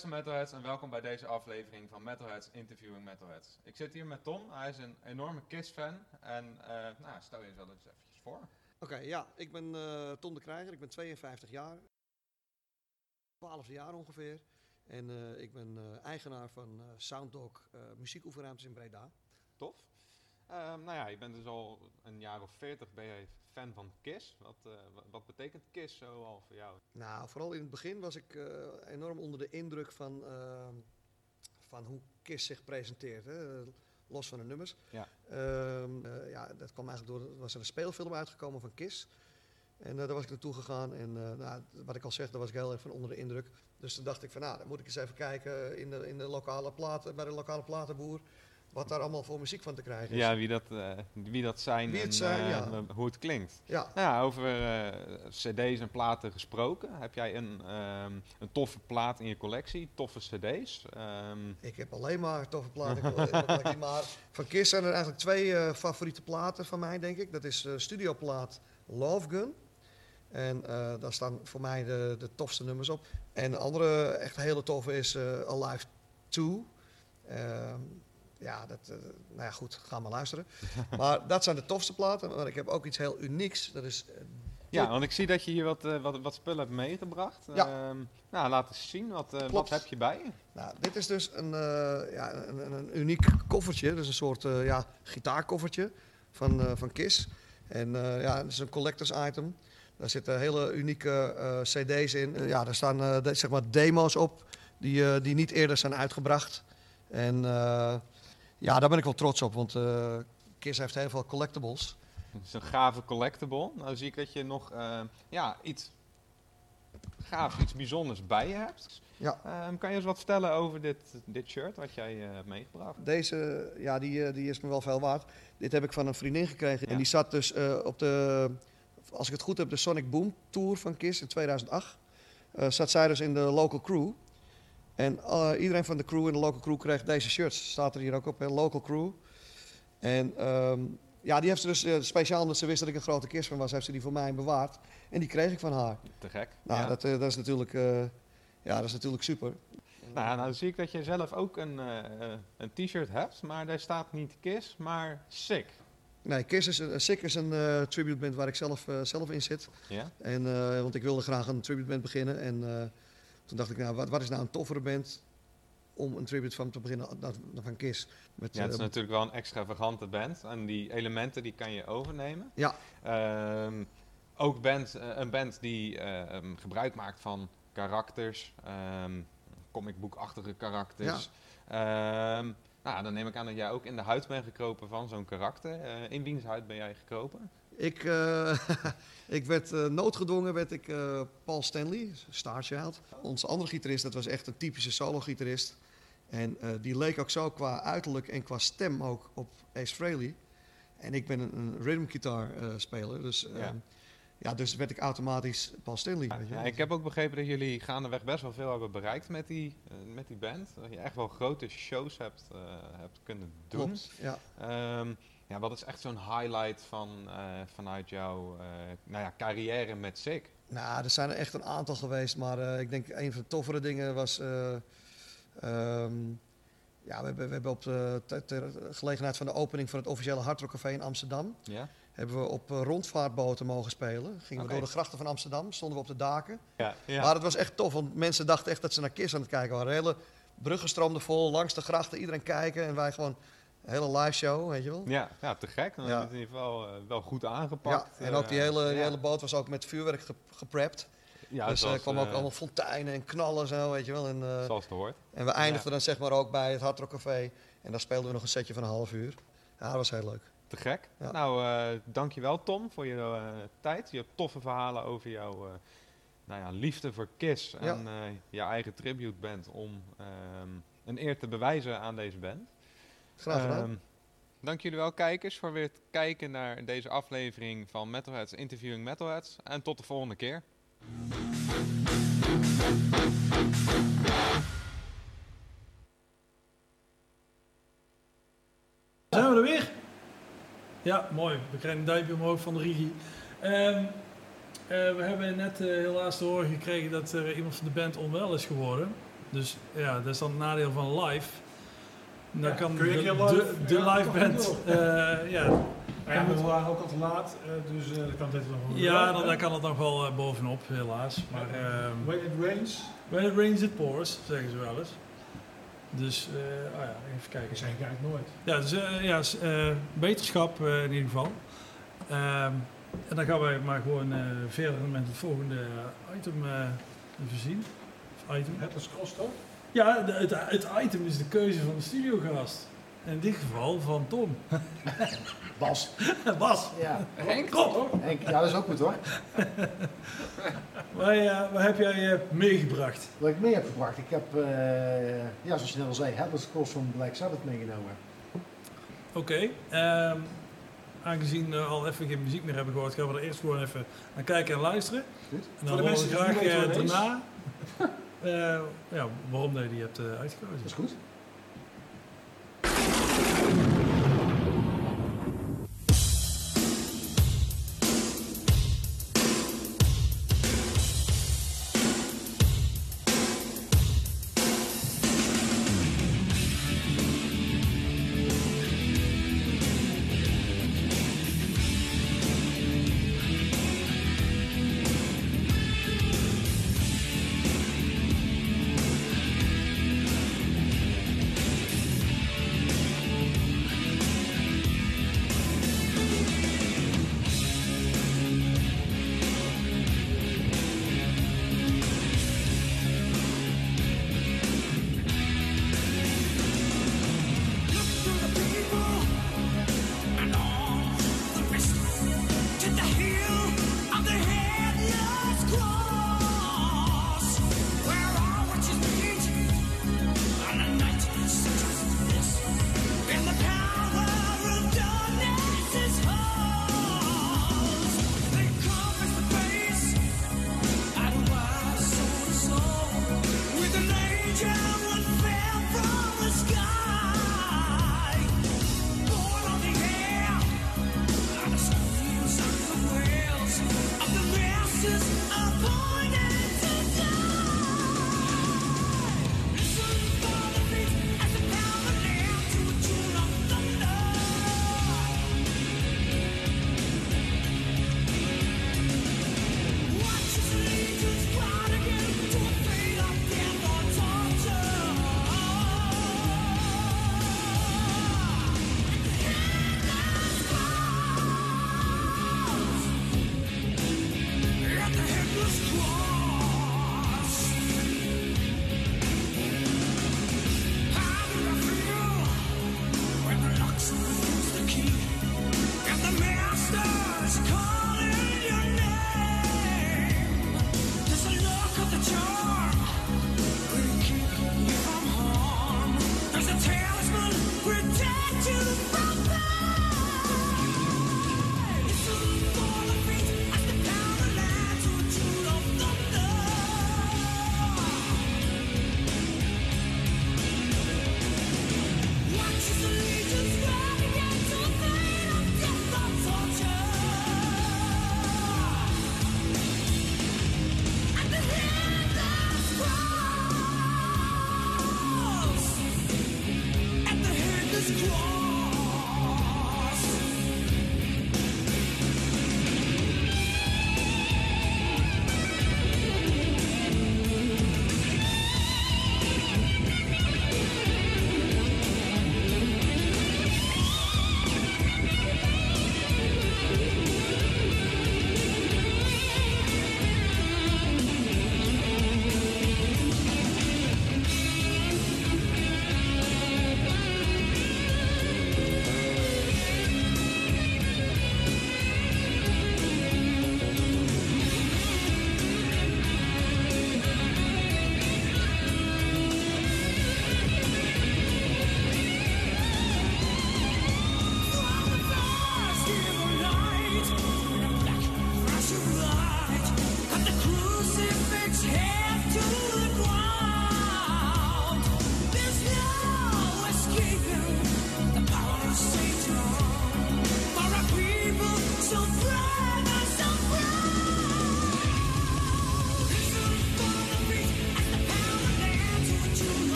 Beste Metalheads en welkom bij deze aflevering van Metalheads Interviewing Metalheads. Ik zit hier met Tom, hij is een enorme KISS-fan en eh, nou, stel je jezelf eens eventjes voor. Oké, ja, ik ben eh Tom de Krijger, ik ben 52 jaar. 12 jaar ongeveer. En eh, ik ben eigenaar van Sounddog muziekoefenruimtes in Breda. Tof. Ehm, nou ja, je bent dus al een jaar of 40 ben je fan van KISS. Wat, eh, wat, betekent KISS zo al voor jou? Nou, vooral in het begin was ik eh, enorm onder de indruk van, ehm, van hoe KISS zich presenteert. Hè? Los van de nummers. Ja. Ehm, eh, ja, dat kwam eigenlijk door, er was er een speelfilm uitgekomen van KISS. En eh, daar was ik naartoe gegaan en eh, nou, wat ik al zeg, daar was ik heel erg van onder de indruk. Dus toen dacht ik van nou, dan moet ik eens even kijken in de, in de lokale platen, bij de lokale platenboer. Wat daar allemaal voor muziek van te krijgen is. Ja, wie dat, eh, wie dat zijn Wie het en zijn, eh, ja. hoe het klinkt. Ja, Nou over eh, cd's en platen gesproken. Heb jij een, ehm, een toffe plaat in je collectie? Toffe cd's? Ehm, ik heb alleen maar toffe platen. in mijn collectie, maar <laughs> van Kiss zijn er eigenlijk twee favoriete platen van mij, denk ik. Dat is de studioplaat Love Gun. En daar staan voor mij de, de tofste nummers op. En de andere echt hele toffe is eh, Alive 2. Ehm, ja, dat, eh, nou ja, goed, ga maar luisteren. <laughs> maar dat zijn de tofste platen. Maar ik heb ook iets heel unieks. Dat is eh, ja, want ik zie dat je hier wat, eh, wat, wat spullen hebt meegebracht. Ja. Ehm, nou, laat eens zien. Wat, wat heb je bij je? Nou, dit is dus een, ja, een, een, uniek koffertje. Dus een soort ja, gitaarkoffertje van, van Kiss. En ja, het is een collectors item. Daar zitten hele unieke cd's in. Ja, daar staan de- zeg maar demo's op die, die niet eerder zijn uitgebracht. En ja, daar ben ik wel trots op, want eh, Kiss heeft heel veel collectibles. Het is een gave collectible. Nou zie ik dat je nog eh, ja, iets gaafs, iets bijzonders bij je hebt. Ja. Ehm, kan je eens wat vertellen over dit, dit shirt wat jij eh, hebt meegebracht? Deze, ja, die, die is me wel veel waard. Dit heb ik van een vriendin gekregen. Ja. En die zat dus op de, als ik het goed heb, de Sonic Boom Tour van Kiss in 2008. Eh, zat zij dus in de local crew. En eh, iedereen van de crew in de local crew kreeg deze shirts. Staat er hier ook op, hè, local crew. En ehm, ja, die heeft ze dus eh, speciaal omdat ze wist dat ik een grote Kiss fan was, heeft ze die voor mij bewaard. En die kreeg ik van haar. Te gek. Nou, Ja. dat, eh, dat is natuurlijk, ja, dat is natuurlijk super. Nou, nou zie ik dat je zelf ook een, een t-shirt hebt, maar daar staat niet Kiss, maar Sick. Nee, Kiss is een, Sick is een eh, tribute band waar ik zelf, zelf in zit. Ja? En, want ik wilde graag een tribute band beginnen. En toen dacht ik, nou, wat, wat is nou een toffere band om een tribute van te beginnen van Kiss? Met, ja, het is eh, natuurlijk wel een extravagante band en die elementen die kan je overnemen. Ja. Ehm, ook band, eh, een band die eh, ehm, gebruik maakt van karakters, ehm comicboekachtige karakters. Ehm, nou, dan neem ik aan dat jij ook in de huid bent gekropen van zo'n karakter. Eh, in wiens huid ben jij gekropen? Ik, eh, <laughs> ik werd eh, noodgedwongen, werd ik eh, Paul Stanley, Starchild. Onze andere gitarist, dat was echt een typische solo-gitarist. En die leek ook zo qua uiterlijk en qua stem ook op Ace Frehley. En ik ben een, een rhythm guitar eh, speler, dus, Ja. ja. dus werd ik automatisch Paul Stanley. Ja, wel. ik heb ook begrepen dat jullie gaandeweg best wel veel hebben bereikt met die, met die band. Dat je echt wel grote shows hebt, hebt kunnen doen. Klopt, ja. Ehm, ja, wat is echt zo'n highlight van, eh, vanuit jouw eh, nou ja, carrière met Sick? Nou, er zijn er echt een aantal geweest, maar eh, ik denk een van de toffere dingen was. eh, ehm, ja, we hebben, we hebben op de ter- gelegenheid van de opening van het officiële Hard Rock Café in Amsterdam. Ja? hebben we op rondvaartboten mogen spelen. Gingen we door de grachten van Amsterdam, stonden we op de daken. Ja. ja. Maar het was echt tof, want mensen dachten echt dat ze naar Kiss aan het kijken waren. De hele bruggen stroomden vol, langs de grachten, iedereen kijken. En wij gewoon hele live show, weet je wel. ja, ja, te gek. Dan Ja. is het in ieder geval eh, wel goed Ja, aangepakt. en ook die Eh, hele, die ja. hele boot was ook met vuurwerk ge- geprept. Ja, dus er zoals, kwamen ook eh, allemaal fonteinen en knallen zo, weet je wel. En, eh, Zoals het hoort. en we eindigden dan zeg maar ook bij het Hard Rock Café. En daar speelden we nog een setje van een half uur. Ja, dat was heel leuk. Te gek. Ja. Nou, eh dankjewel Tom voor je eh, tijd. Je toffe verhalen over jouw eh, nou ja, liefde voor Kiss. Ja. En eh, je eigen tribute band om ehm, een eer te bewijzen aan deze band. Graag gedaan. Ehm, dank jullie wel kijkers voor weer het kijken naar deze aflevering van Metalheads Interviewing Metalheads. En tot de volgende keer. Zijn we er weer? Ja, mooi. We krijgen een duimpje omhoog van de regie. Ehm, eh, we hebben net eh, helaas te horen gekregen dat er iemand van de band onwel is geworden. Dus ja, dat is dan het nadeel van live. Dan kan kun je de, de, live band... eh, ja, ja, we waren ook al te laat, eh, dus eh, dat kan dit nog wel. ja dan, kan het nog wel bovenop, helaas. Maar ehm, When it rains, when it rains it pours, zeggen ze wel eens. Dus, oh ja, even kijken. ik zeg ik eigenlijk nooit. Ja, dus ja, eh, in ieder geval. Ehm, en dan gaan wij maar gewoon verder met het volgende item eh even zien. Of item. Het is kost toch? Ja, het, item is de keuze van de studiogast. En in dit geval van Tom. <laughs> Bas. Bas. Ja. Henk. Kom. Henk. Ja, dat is ook goed hoor. <laughs> Eh, eh, wat, heb jij meegebracht? Wat ik mee heb gebracht? Ik heb, eh, ja, zoals je net al zei, het Cross van Black Sabbath meegenomen. Oké. Ehm, aangezien we al even geen muziek meer hebben gehoord, gaan we er eerst gewoon even naar kijken en luisteren. Goed. En dan horen we graag daarna... <laughs> Eh, ja, waarom je die hebt eh, uitgekozen. Is goed.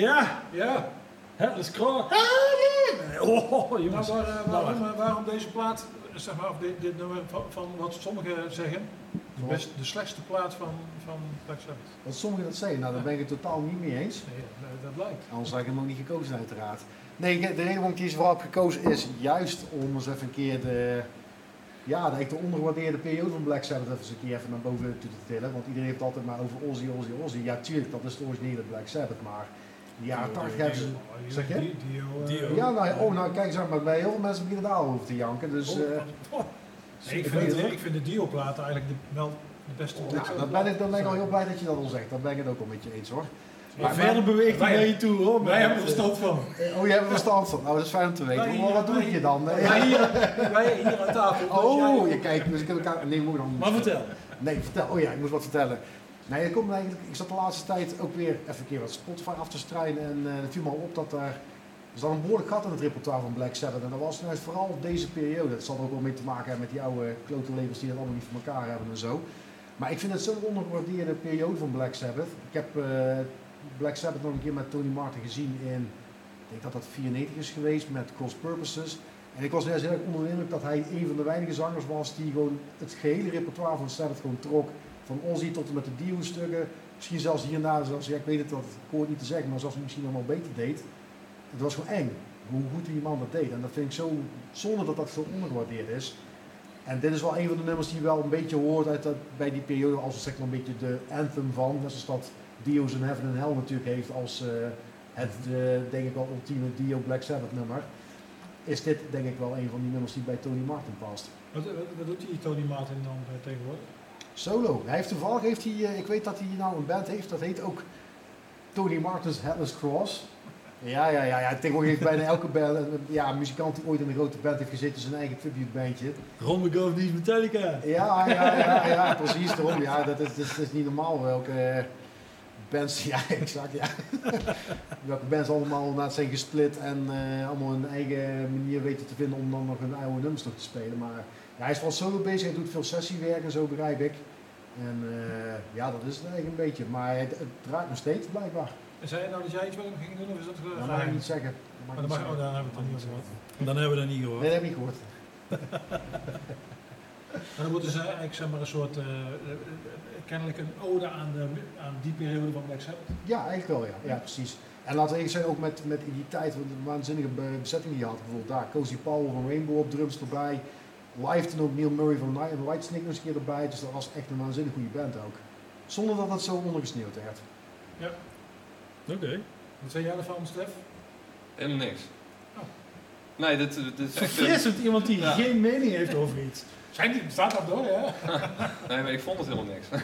Ja, Ja. Atlas Cross. Oh, Nou, jongens. waar, eh, Nou, waarom, eh, waarom deze plaat, zeg maar, of dit, dit nummer van, van wat sommigen zeggen, de, best, de slechtste plaat van, van Black Sabbath? Wat sommigen dat zeggen, nou daar ben ik het totaal niet mee eens. Nee, dat, blijkt. Anders had ik hem ook niet gekozen uiteraard. Nee, de reden waarom ik deze vooral heb gekozen is juist om eens even een keer de, ja, de, echt de ondergewaardeerde periode van Black Sabbath even eens een keer even naar boven toe te tillen. Want iedereen heeft het altijd maar over Ozzy, Ozzy, Ozzy. Ja, tuurlijk, dat is de originele Black Sabbath, maar jaren 80 hebben ze... Zeg je? Dio. Ja, nou, oh, nou kijk eens aan, maar bij heel veel mensen beginnen daar al over te janken. Dus oh, eh, oh. Nee, ik, ik vind, weet het ik vind de Dio-plaat eigenlijk de, wel de beste nou, dan ben ik, dan ben ik al heel blij dat je dat al zegt. Dan ben ik het ook wel met je eens hoor. Maar verder beweegt hij wij- naar je toe hoor. Wij hebben er verstand van. Eh, Oh, je hebt er verstand van. Nou, dat is fijn om te weten. Maar wat doe wij- je dan? Eh, Wij hier, wij hier aan tafel. dus Oh, jij- je kijkt, dus ik heb elkaar. Nee, moet ik dan. Maar vertel. Nee, vertel. Oh ja, ik moet wat vertellen. Nee, komt eigenlijk. Ik zat de laatste tijd ook weer even een keer wat Spotify af te strijden. En eh het viel me al op dat er. Er zat een behoorlijk gat in het repertoire van Black Sabbath. En dat was nou vooral deze periode. Dat zal er ook wel mee te maken hebben met die oude klote labels die dat allemaal niet voor elkaar hebben en zo. Maar ik vind het zo'n ondergewaardeerde periode van Black Sabbath. Ik heb eh, Black Sabbath nog een keer met Tony Martin gezien in. Ik denk dat dat 94 is geweest met Cross Purposes. En ik was juist heel erg onder de indruk dat hij een van de weinige zangers was die gewoon het gehele repertoire van Sabbath gewoon trok. Van Ozzy tot en met de Dio-stukken. Misschien zelfs hier en daar, zelfs, ja, ik weet het, dat, het niet te zeggen, maar zelfs misschien nog wel beter deed. Het was gewoon eng, hoe goed die man dat deed. En dat vind ik zo zonde dat dat zo ondergewaardeerd is. En dit is wel een van de nummers die wel een beetje hoort uit dat, bij die periode als een beetje de anthem van. Net zoals dat Dio's in Heaven and Hell natuurlijk heeft als eh, het, eh, denk ik wel, ultieme Dio Black Sabbath nummer. Is dit denk ik wel een van die nummers die bij Tony Martin past. Wat, wat, wat doet die Tony Martin dan eh, tegenwoordig? Solo. Hij heeft toevallig, heeft hij, eh, ik weet dat hij nou een band heeft, dat heet ook Tony Martin's Headless Cross. Ja, ja, ja, ja. Tegenwoordig heeft bijna elke band, eh, ja, muzikant die ooit in een grote band heeft gezeten, zijn eigen tributebandje. Ron McGovern die is Metallica. Ja, ja, ja, ja, precies daarom. Ja, dat is, dat is, niet normaal welke bands, <laughs> ja, exact, ja. <laughs> welke bands allemaal zijn gesplit en eh, allemaal een eigen manier weten te vinden om dan nog hun oude nummers nog te spelen. Maar ja, hij is vooral solo bezig, hij doet veel sessiewerk en zo begrijp ik. En eh, ja, dat is het eigenlijk een beetje. Maar het, het draait nog steeds blijkbaar. En zei je nou dat jij iets met hem ging doen of is dat Dat uh, mag ik niet zeggen. Dat Maar dan mag, oh, daar hebben we het dan niet gehad. Dan hebben we dat niet gehoord. Nee, dat heb ik niet gehoord. <laughs> Dan dus eh, eigenlijk zeg maar een soort, eh, eh, eh, kennelijk een ode aan, de, aan die periode van Black Sabbath. Ja, eigenlijk wel, ja. Ja, precies. En laten we eerlijk zijn, ook met, met in die tijd, wat een waanzinnige be- bezetting die je had. Bijvoorbeeld daar, Cozy Powell van Rainbow op drums erbij. Live toen ook Neil Murray van Night and White Snake nog eens een keer erbij. Dus dat was echt een waanzinnig goede band ook. Zonder dat het zo ondergesneeuwd werd. Oké. Wat zei jij ervan, Stef? Helemaal niks. Oh. Nee, dit, dit is echt... een- Verfrissend iemand die Ja. geen mening heeft over iets. Zijn die, staat dat door, ja? <laughs> Nee, maar ik vond het helemaal niks. <laughs>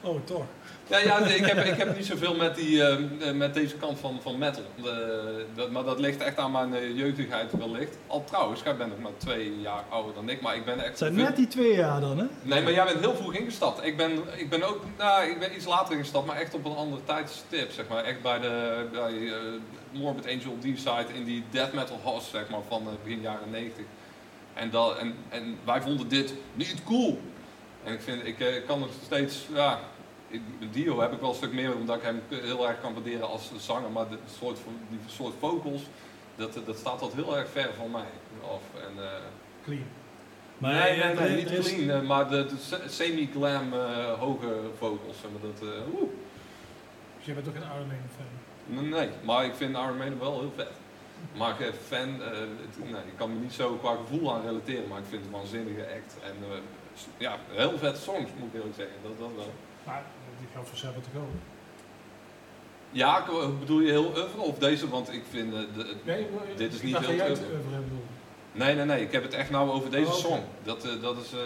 Oh, toch. Ja, ja ik, heb, ik heb niet zoveel met, die, eh, eh, met deze kant van, van metal. Eh, dat, maar dat ligt echt aan mijn eh, jeugdigheid wellicht. Al trouwens, jij bent nog maar twee jaar ouder dan ik, maar ik ben echt... Het zijn veel- net die twee jaar dan, hè? Nee, maar jij bent heel vroeg ingestapt. Ik ben, ik ben ook, nou, ik ben iets later ingestapt, maar echt op een andere tijdstip, zeg maar. Echt bij de, bij eh, Morbid Angel D-side in die death metal house, zeg maar, van begin jaren 90. En, dat, en, en wij vonden dit niet cool. En ik vind, ik eh, kan nog steeds, ja, ik, Dio heb ik wel een stuk meer, omdat ik hem heel erg kan waarderen als zanger, maar de soort, van- die soort vocals, dat, dat staat tot heel erg ver van mij af. En, eh, Clean. Maar nee, nee, nee, niet is- clean, eh, maar de, de se- semi-glam eh, hoge vocals. zeg maar dat, eh, oeh. Dus jij bent ook een Iron Maiden fan. Nee, maar ik vind Iron Maiden wel heel vet. Maar ik ben fan, eh, het- nee, ik kan me niet zo qua gevoel aan relateren, maar ik vind het een waanzinnige act. En eh, ja, heel vet songs moet ik eerlijk zeggen, dat, dat wel. Maar eh, die geldt voor Sabbath ook. Ja, ik- bedoel je heel oeuvre of deze? Want ik vind, eh, de, Nee, Dit is ik niet heel bedoeld. nee, nee, nee, ik heb het echt nou over deze Oh, song. Dat, eh, dat is eh,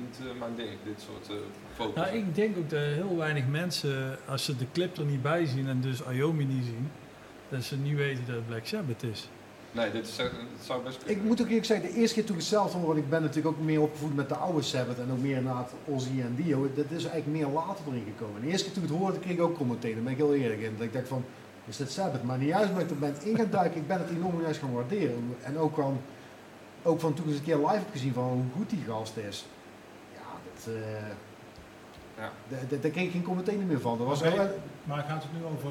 niet eh, mijn ding, dit soort eh vocals. Nou, ik denk ook dat heel weinig mensen, als ze de clip er niet bij zien en dus Ayomi niet zien, dat ze niet weten dat het Black Sabbath is. Nee, dit is, het zou best kunnen. Ik moet ook eerlijk zeggen, de eerste keer toen ik het zelf hoorde, ik ben natuurlijk ook meer opgevoed met de oude Sabbath en ook meer inderdaad Ozzy en Dio, dat is eigenlijk meer later erin gekomen. De eerste keer toen ik het hoorde, kreeg ik ook commentaar, daar ben ik heel eerlijk in. Dat ik dacht van, is dit Sabbath? Maar niet juist, maar ik er ben in gaan duiken, ik ben het enorm juist gaan waarderen. En ook van, ook van toen ik eens een keer live heb gezien van hoe goed die gast is. Ja, dat, eh, Ja. Daar- kreeg ik geen commentaar meer van. Dat was Oké. wel, Maar gaat het nu over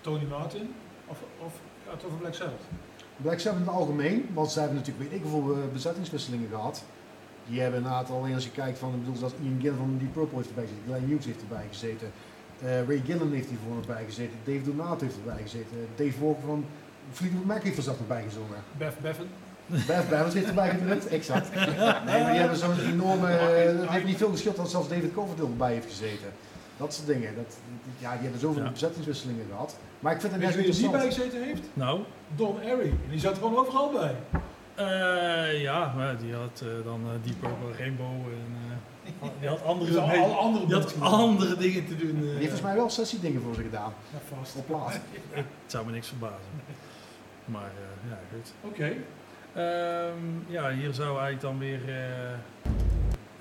Tony Martin of, of gaat het over Black Sabbath? Black Sabbath in het algemeen, want ze hebben natuurlijk, weet ik hoeveel eh, bezettingswisselingen gehad. Die hebben inderdaad alleen als je kijkt van, ik bedoel, dat Ian Gillan van Deep Purple heeft erbij gezeten, Glenn Hughes heeft erbij gezeten, eh, Ray Gillan heeft hiervoor erbij gezeten, Dave Donato heeft erbij gezeten, Dave Walker van Fleetwood Mac heeft er zelf erbij gezongen. Bev Bevan? Beth Bevers heeft erbij gedrukt, exact. <laughs> Nee, maar die hebben zo'n enorme, het heeft niet veel geschild dat zelfs David Coverdale erbij heeft gezeten. Dat soort dingen. Dat, ja, die hebben zoveel Ja. bezettingswisselingen gehad. Maar ik vind het net wie er niet bij gezeten heeft? Nou, Don Airy. En die zat er gewoon overal bij. eh, ja, maar die had eh, dan eh Deep Purple Rainbow en die had andere, <laughs> Dus andere die had andere dingen te doen. eh. Die heeft volgens mij wel sessie dingen voor ze gedaan. Ja, vast. Op plaat. <laughs> Het zou me niks verbazen. Maar eh, ja, goed. Oké. Ehm, ja, hier zou eigenlijk dan weer eh,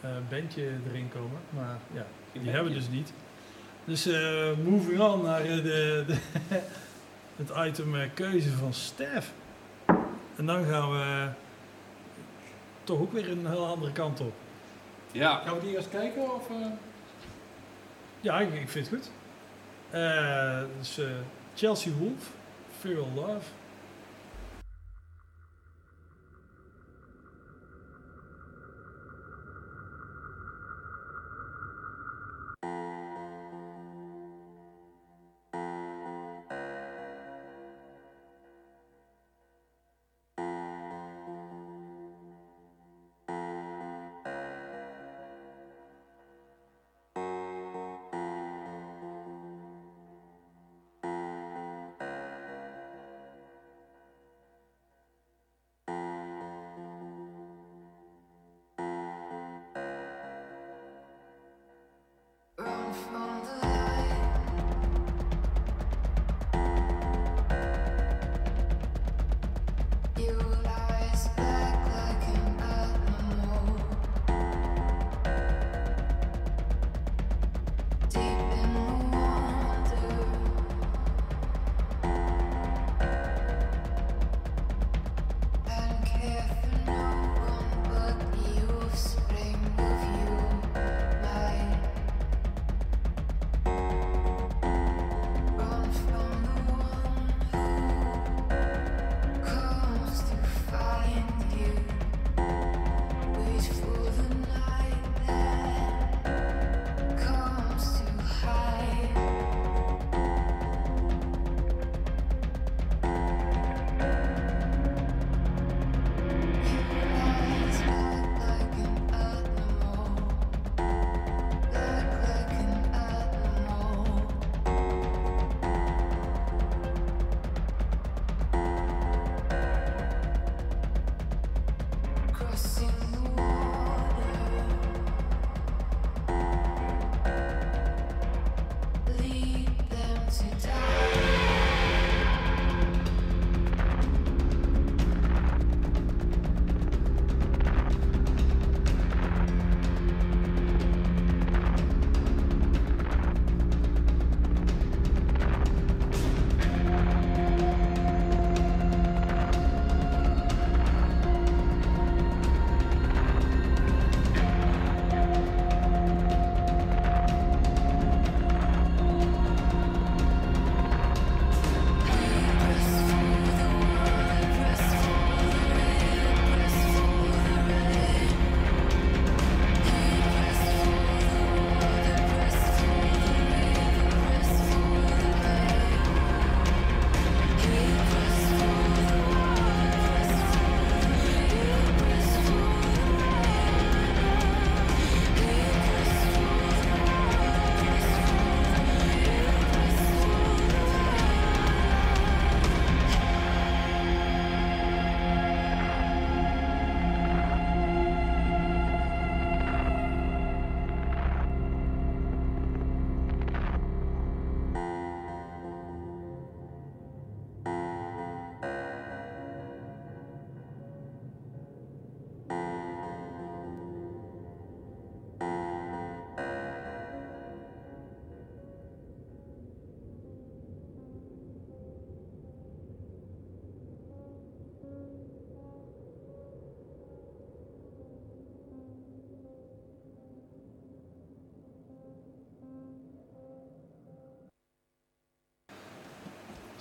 een bandje erin komen. Maar ja, die hebben we dus niet. Dus eh, moving on naar de, de <laughs> het item eh, keuze van Stef. En dan gaan we toch ook weer een heel andere kant op. Ja, Gaan we die eerst kijken? Of, eh? Ja, ik, ik vind het goed. Eh, dus eh, Chelsea Wolf, Feral Love.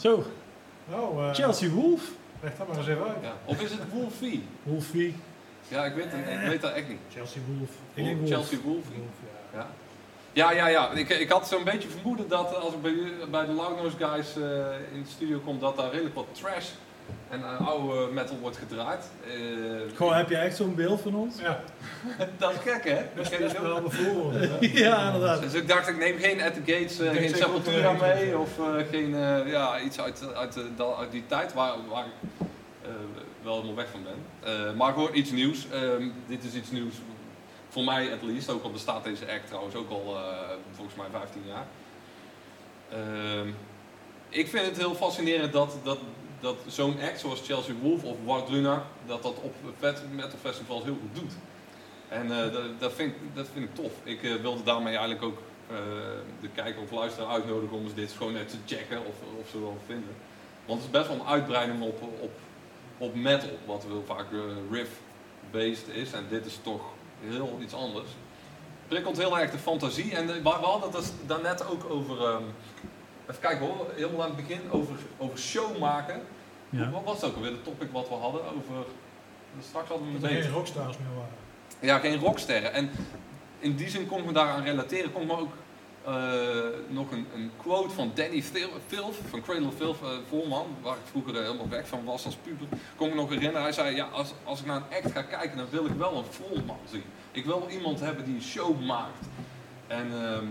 Zo, Nou, eh, Chelsea Wolf. leg dat maar eens even uit. Ja. Of is het Wolfie? Wolfie. Ja, ik weet, het, ik weet dat echt niet. Chelsea Wolf. Ik denk Wolf. Chelsea Wolfie. Wolf, ja. Ja. Ja, ja, ja. Ik, ik had zo'n beetje vermoeden dat als ik bij, de Loudnose Guys eh, in de studio kom, dat daar redelijk wat trash en eh, oude metal wordt gedraaid. Eh, Gewoon, heb je echt zo'n beeld van ons? Ja, <laughs> dat is gek, hè? dat is Ken je wel naar voren. <laughs> ja, inderdaad. Dus ik dacht, ik neem geen At the Gates, eh, Ik denk geen Sepultura mee iets of eh, geen, eh, ja, iets uit, uit, die tijd waar, waar ik eh, wel helemaal weg van ben. Eh, maar gewoon iets nieuws. Ehm, dit is iets nieuws voor mij at least. Ook al bestaat deze act trouwens ook al eh, volgens mij 15 jaar. Ehm, ik vind het heel fascinerend dat, dat, dat zo'n act zoals Chelsea Wolf of Wardruna, dat dat op metal festivals heel goed doet. En eh, dat, dat, vind, dat vind ik tof. Ik eh, wilde daarmee eigenlijk ook eh, de kijker of luisteraar uitnodigen om eens dit gewoon even te checken of, of ze wel vinden. Want het is best wel een uitbreiding op, op, metal, wat wel vaak riff-based is. En dit is toch heel iets anders. Prikkelt heel erg de fantasie. En we we hadden het dus daarnet ook over, ehm, even kijken hoor, helemaal aan het begin over, over show maken. Ja. Wat was het ook alweer, de topic wat we hadden over, straks hadden we het geen rockstars meer waren. Ja, geen rocksterren. En in die zin kon ik me daaraan relateren. Kon ik me ook eh, nog een, een quote van Danny Fil- Filth, van Cradle of Filth, eh, voorman, waar ik vroeger eh, helemaal weg van was als puber. Kon ik me nog herinneren. Hij zei, ja, als, als ik naar een act ga kijken, dan wil ik wel een frontman zien. Ik wil iemand hebben die een show maakt. En ehm,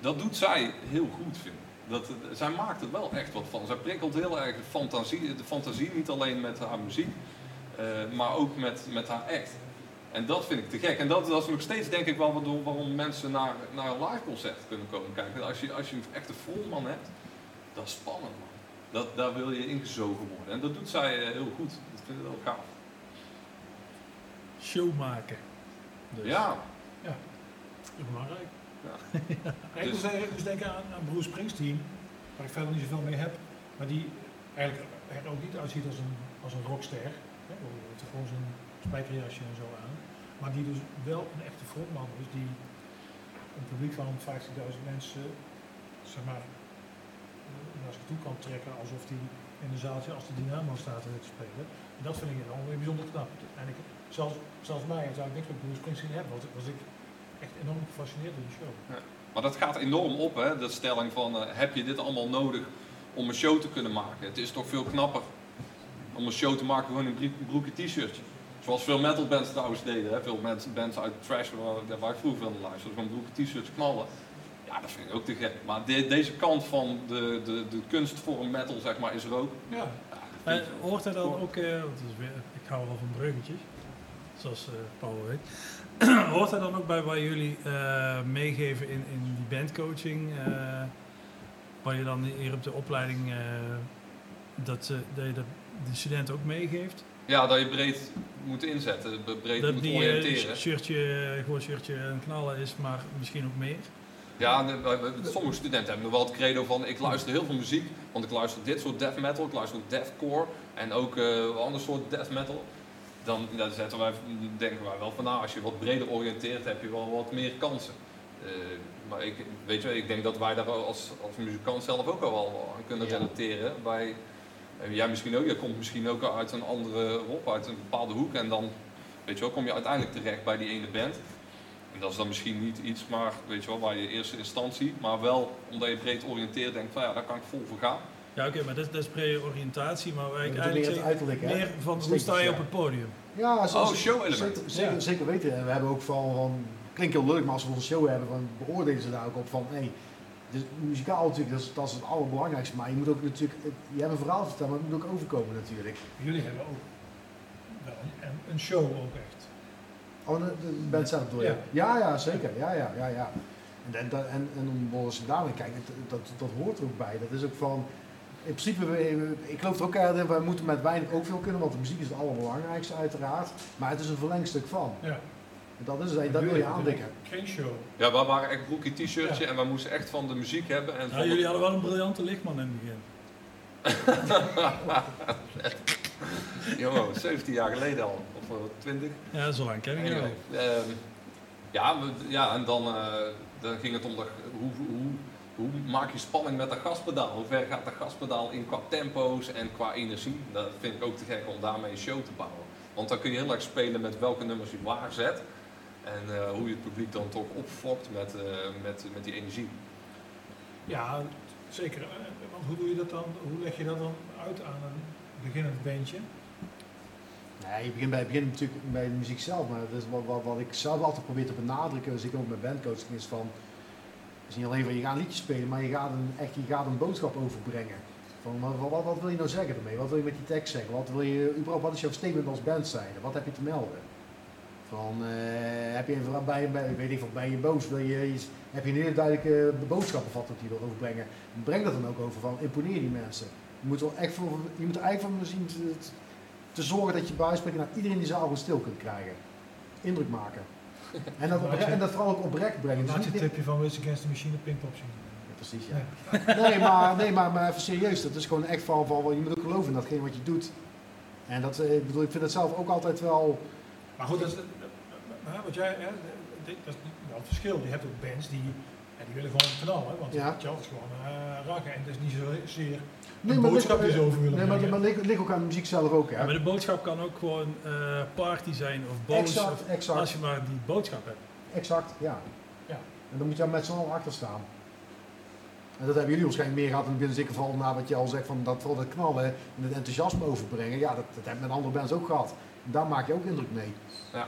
dat doet zij heel goed, vind ik. Dat, zij maakt er wel echt wat van. Zij prikkelt heel erg de fantasie, de fantasie niet alleen met haar muziek, eh, maar ook met, met haar act. En dat vind ik te gek. En dat, dat is nog steeds denk ik wel waardoor, waarom mensen naar, naar een live concert kunnen komen kijken. Als je, als je een echte frontman hebt, dat is spannend man. Dat, daar wil je ingezogen worden. En dat doet zij eh, heel goed. Dat vind ik wel gaaf. Show maken. Dus. Ja, Dat is belangrijk. Ja. Ja, ik, Dus- moest, moest denken aan, aan Bruce Springsteen, waar ik verder niet zoveel mee heb, maar die eigenlijk er ook niet uitziet als een, als een rockster. Hè, heeft gewoon zijn spijkerjasje en zo aan. Maar die dus wel een echte frontman is, die een publiek van 50.000 mensen, zeg maar, eh, naar zich toe kan trekken alsof hij in een zaaltje als de Dynamo staat te spelen. En dat vind ik dan weer bijzonder knap. En ik, zelfs, zelfs mij, zou ik niks met Bruce Springsteen hebben, was, was ik echt enorm gefascineerd door die show. maar dat gaat enorm op, hè? de stelling van eh, heb je dit allemaal nodig om een show te kunnen maken? Het is toch veel knapper om een show te maken gewoon in een broekje t-shirtje. Zoals veel metal bands trouwens deden. Hè? Veel mensen, bands uit trash waar, waar ik vroeger veel naar luisterde. Gewoon broekje t-shirts knallen. Ja, dat vind ik ook te gek. Maar de- deze kant van de, de, de kunstvorm metal zeg maar, is er ook. Ja, Ja, hoort hij dan ook, eh, want het is weer, ik hou wel van bruggetjes, zoals eh, Paul weet. <clears throat> hoort hij dan ook bij waar jullie eh, meegeven in, in die bandcoaching, eh, waar je dan hier op de opleiding, eh, dat, dat je dat de student ook meegeeft? Ja, dat je breed moet inzetten, breed dat moet die oriënteren. shirtje, gewoon shirtje en knallen is, maar misschien ook meer? Ja, de- sommige studenten hebben nog wel het credo van ik luister heel veel muziek, want ik luister dit soort death metal, ik luister ook deathcore en ook een ander soort death metal. Dan, zetten wij, denken wij wel van nou, als je wat breder oriënteert heb je wel wat meer kansen. Eh, maar ik, weet je, ik denk dat wij daar als, als muzikant zelf ook al wel aan kunnen Ja. relateren. Wij, eh, jij misschien ook, jij komt misschien ook uit een andere rob, uit een bepaalde hoek en dan weet je wel, kom je uiteindelijk terecht bij die ene band. En dat is dan misschien niet iets, maar weet je wel, waar je in eerste instantie, maar wel omdat je breed oriënteert, denkt van ja, daar kan ik vol voor gaan. Ja, oké, maar dat, dat is pre-oriëntatie, maar waar ik eigenlijk meer zeg, het uiterlijk, hè? meer van hoe sta je op het podium? Ja, zo, Oh, zo- show-element. Zeker, zeker, Ja. zeker weten. En we hebben ook van, van, klinkt heel leuk, maar als we een show hebben, dan beoordelen ze daar ook op van, hé, dus muzikaal natuurlijk, dat is, dat is het allerbelangrijkste, maar je moet ook natuurlijk, je hebt een verhaal te vertellen, maar het moet ook overkomen natuurlijk. jullie hebben ook wel een, een show ook echt. Oh, de, de band zelf door je? Ja. Ja, ja, zeker, ja, ja, ja, ja. En, en, en, en om als naar kijkt, dat, dat, dat hoort er ook bij. Dat is ook van, in principe, we- ik geloof er ook in, wij moeten met weinig ook veel kunnen, want de muziek is het allerbelangrijkste uiteraard, maar het is een verlengstuk van. Ja. En dat is het, dat wil je aandikken. Geen show. Ja, wij waren echt broekje t-shirtje en wij moesten echt van de muziek hebben. En Ja, jullie hadden wel een briljante lichtman in het begin. <laughs> Jongen, 17 jaar geleden al, of eh, 20. Ja, zo lang ken ik je wel. Anyway, ehm, ja, we- ja, en dan, eh, dan ging het om dat, hoe, hoe hoe maak je spanning met dat gaspedaal? Hoe ver gaat dat gaspedaal in qua tempo's en qua energie? Dat vind ik ook te gek om daarmee een show te bouwen. Want dan kun je heel erg spelen met welke nummers je waar zet. En eh, hoe je het publiek dan toch opfokt met, eh, met, met die energie. Ja, zeker. Eh, Want hoe doe je dat dan? Hoe leg je dat dan uit aan een beginnend bandje? Nee, je begint bij, je begint natuurlijk bij de muziek zelf, maar dat is wat, wat, wat ik zelf altijd probeer te benadrukken, ik ook met bandcoaching, is van, is niet alleen van je gaat een liedje spelen, maar je gaat een, echt, je gaat een boodschap overbrengen. Van, wat, wat, wil je nou zeggen ermee? Wat wil je met die tekst zeggen? Wat, wil je, überhaupt, wat is jouw statement als band zijn? Wat heb je te melden? Van, eh, heb je een, bij, bij, weet ik, ben je boos? Wil je, heb je een hele duidelijke boodschap of wat dat je wil overbrengen? Breng dat dan ook over van, imponeer die mensen. Je moet, er echt voor, je moet er eigenlijk van zien te, zorgen dat je bij naar iedereen die zaal gewoon stil kunt krijgen. Indruk maken. En dat, en dat vooral ook oprecht brengen. Dus je niet- het tipje van Rage Against the Machine op Pinkpop zien. Ja, precies, ja. Nee, maar, nee maar, maar even serieus. Dat is gewoon echt van, van je moet ook geloven in datgene wat je doet. En dat, eh, ik bedoel, ik vind het zelf ook altijd wel... Maar goed, dat is, wat jij, hè, dat is wel het verschil. Je hebt ook bands die, die willen gewoon knallen, want Ja. is gewoon uh, raken. En dat is niet zozeer Nee, een maar boodschap die ze over willen Nee, maar, maar ligt, ook aan de muziek zelf ook, Ja, maar de boodschap kan ook gewoon eh, party zijn of boos. Exact, of- exact. als je maar die boodschap hebt. Exact, ja. Ja. En dan moet je daar met z'n allen achter staan. En dat hebben jullie waarschijnlijk meer gehad in het begin, zeker vooral na wat je al zegt, van dat, vooral dat knallen en het enthousiasme overbrengen. Ja, dat, dat heb ik met andere bands ook gehad. En daar maak je ook indruk mee. Ja.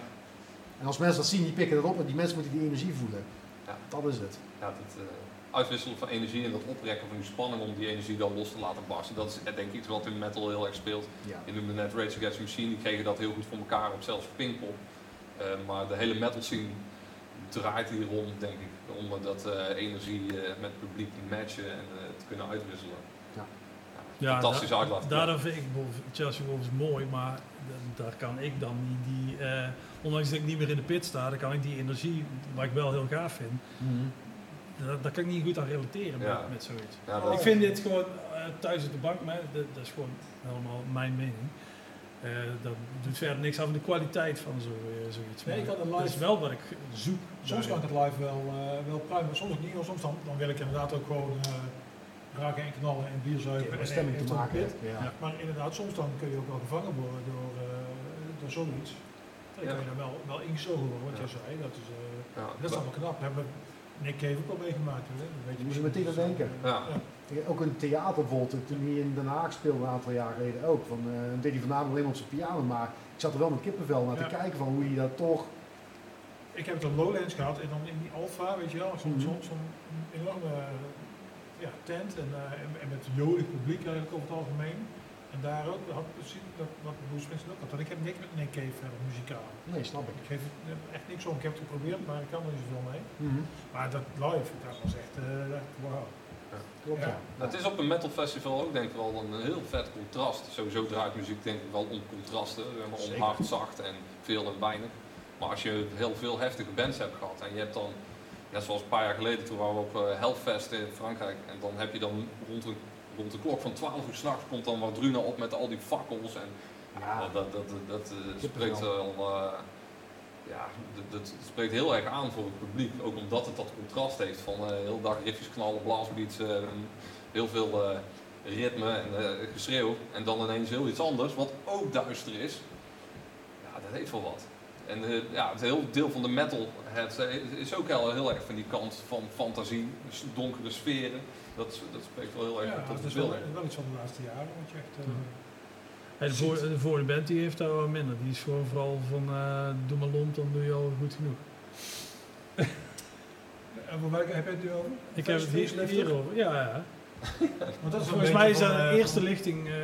En als mensen dat zien, die pikken dat op en die mensen moeten die energie voelen. Ja. Dat is het. Ja, het eh, uitwisselen van energie en dat oprekken van die spanning om die energie dan los te laten barsten. Dat is eh, denk ik iets wat in metal heel erg speelt. Ja. Je noemde net Rage Against the Machine, die kregen dat heel goed voor elkaar op zelfs Pinkpop. Eh, maar de hele metal scene draait hier rond, denk ik, om eh, dat eh, energie eh, met het publiek te matchen en eh, te kunnen uitwisselen. Ja. Ja, Fantastisch da- uitlaat. Daardoor vind ik bijvoorbeeld Chelsea Wolves mooi, maar da- daar kan ik dan niet die, eh, ondanks dat ik niet meer in de pit sta, dan kan ik die energie, wat ik wel heel gaaf vind, daar, daar kan ik niet goed aan relateren Ja. met, met zoiets. Ja, dat- Ik vind dit gewoon eh, thuis op de bank, maar dat, dat is gewoon helemaal mijn mening. Eh, dat doet verder niks af van de kwaliteit van zo, eh, zoiets. Nee, ik had een dat live- is wel wat ik zoek. Soms kan ik het live wel, eh wel pruimen, maar soms ook niet. Soms dan, dan wil ik inderdaad ook gewoon eh, raken en knallen en bier zuipen. Om en- stemming en- te en maken. Ja. Ja. Maar inderdaad, soms dan kun je ook wel gevangen worden door, eh, door zoiets. Dan Ja. kan je dan wel, wel ingezogen worden, wat Ja. jij zei. Dat is, eh, ja, dat is allemaal knap. Hebben we Nick Cave ook al meegemaakt. Hè? Dat weet Je moet je meteen aan denken. ja. Ook een theater bijvoorbeeld, toen hij in Den Haag speelde een aantal jaar geleden ook. Van, eh, dan deed hij vanavond alleen op zijn piano, maar ik zat er wel met kippenvel naar te kijken van hoe je dat toch... Ik heb het op Lowlands gehad en dan in die Alfa, weet je wel, zo'n zo'n- zo'n enorme ja, tent en, eh, en, en met jolig publiek eigenlijk over het algemeen. En daar ook, had, ik dat, wat Bruce Springsteen ook had. Want ik heb niks met Nick Cave verder muzikaal. Nee, snap ik. Ik geef er echt niks om, ik heb het geprobeerd, maar ik kan er niet zoveel mee. Mhm. Maar dat live, dat was echt, eh echt wauw. Klopt, ja. Ja. Het is op een metal festival ook denk ik wel een heel vet contrast. Sowieso draait muziek denk ik wel om contrasten, maar, om hard, zacht en veel en weinig. Maar als je heel veel heftige bands hebt gehad en je hebt dan, net zoals een paar jaar geleden toen waren we op eh, Hellfest in Frankrijk en dan heb je dan rond de, rond de klok van 12 uur s'nachts komt dan wat Druna op met al die fakkels en Ja. dat, dat, dat, eh, spreekt al, eh, ja, dat, dat spreekt heel erg aan voor het publiek. Ook omdat het dat contrast heeft van eh heel dag riffjes knallen, blastbeats, eh, heel veel eh, ritme en eh, geschreeuw. En dan ineens heel iets anders, wat ook duister is. Ja, dat heeft wel wat. En eh, ja, het heel deel van de metal het, eh, is ook heel, heel erg van die kant van fantasie, s- donkere sferen. Dat, dat spreekt wel heel erg Ja, tot dat de is wel, iets van de laatste jaren, wat je echt... eh, En de, voor, de band die heeft daar wel minder. Die is gewoon vooral van eh, doe maar lomp, dan doe je al goed genoeg. <laughs> En voor welke heb je het nu over? Ik heb het hier, hierover. Ja, ja. Want dat is Volgens een mij is dat de eh, eerste lichting eh,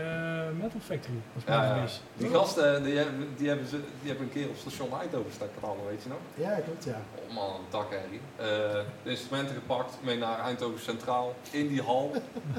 Metal Factory. Als Ja. Die gasten die hebben, die, hebben ze, die hebben een keer op station Eindhoven staan knallen, weet je nog? Ja, klopt, ja. Oh man, een. Eh de instrumenten gepakt, mee naar Eindhoven Centraal, in die hal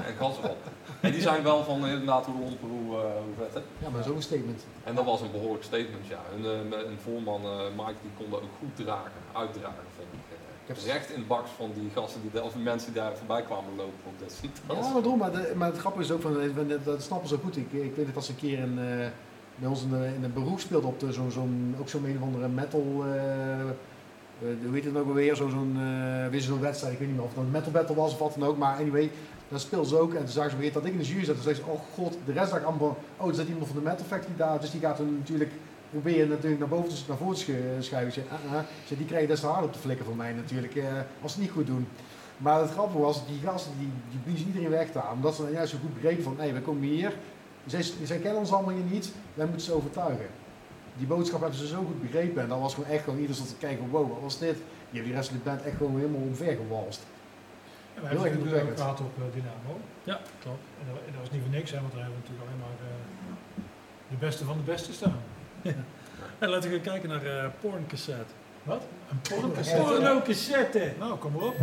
en gas erop. En die zijn wel van inderdaad hoe lomper, hoe, eh, hoe vet hè. Ja, maar zo'n statement. En dat was een behoorlijk statement, ja. Hun, eh, een voorman, eh, Mike, die kon dat ook goed dragen, uitdragen, vind ik. Eh, heb- Recht in de baks van die gasten, die, of die mensen die daar voorbij kwamen lopen op dat dat Ja, maar daarom. Maar, de, maar het grappige is ook, van, dat- dat snappen ze goed. Ik, ik weet het als een keer een, eh, bij ons in de, in de beroep speelde op zo, zo'n, ook zo'n een of andere metal eh, hoe heet het ook alweer, zo- zo'n weer zo'n wedstrijd, ik weet niet meer of het nou een metal battle was of wat dan ook, maar anyway, daar speelde ze ook. En toen zagen ze weer dat ik in de jury zat. Toen zei ze, oh god, de rest dacht allemaal, oh er zit iemand van de Metal Factory daar, dus die gaat toen natuurlijk proberen natuurlijk naar boven te, naar voren te schu- schuiven. Zei, die krijgen des te hard op de flikken van mij natuurlijk, eh, als ze het niet goed doen. Maar het grappige was, die gasten die, die bliezen iedereen weg daar, omdat ze dan juist zo goed begrepen van, hé, we komen hier, zij, zij kennen ons allemaal hier niet, wij moeten ze overtuigen. Die boodschap hebben ze zo goed begrepen en dat was gewoon echt gewoon ieder zat te kijken, wow, wat was dit? Die hebben die rest van de band echt gewoon helemaal omver gewalst. En we hebben het natuurlijk ook gehad op eh, Dynamo. Ja, klopt. En dat, en dat was niet voor niks, hè, want daar hebben we natuurlijk alleen maar eh, de beste van de beste staan. En laten we gaan kijken naar eh porn cassette. Wat? Een pornocassette. Porno cassette! Nou, kom maar op.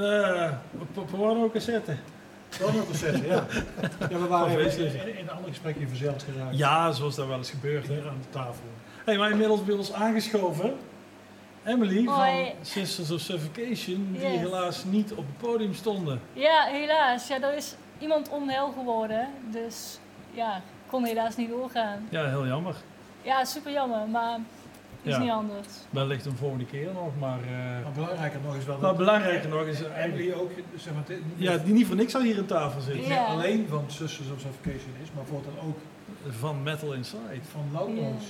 De p- porno cassette. Dat nog te zeggen, ja. ja we waren even in, in een ander gesprek in verzeld geraakt. Ja, zoals dat wel eens gebeurt. Hè. Hier aan de tafel. Hey, maar inmiddels bij ons aangeschoven. Emily Hoi. van Sisters of Suffocation, die Yes. helaas niet op het podium stonden. Ja, helaas. Ja, er is iemand onheil geworden. Dus ja, kon helaas niet doorgaan. Ja, heel jammer. Ja, super jammer, maar is Ja. niet anders. Wellicht een volgende keer nog, maar... eh, Maar belangrijker nog is wel maar dat belangrijker nog is... Emily ook, zeg maar, dit- Ja, die niet voor niks al hier aan tafel zit. niet alleen van Sisters of Suffocation is, maar voortaan ook Van Metal Inside. van Loudnoise.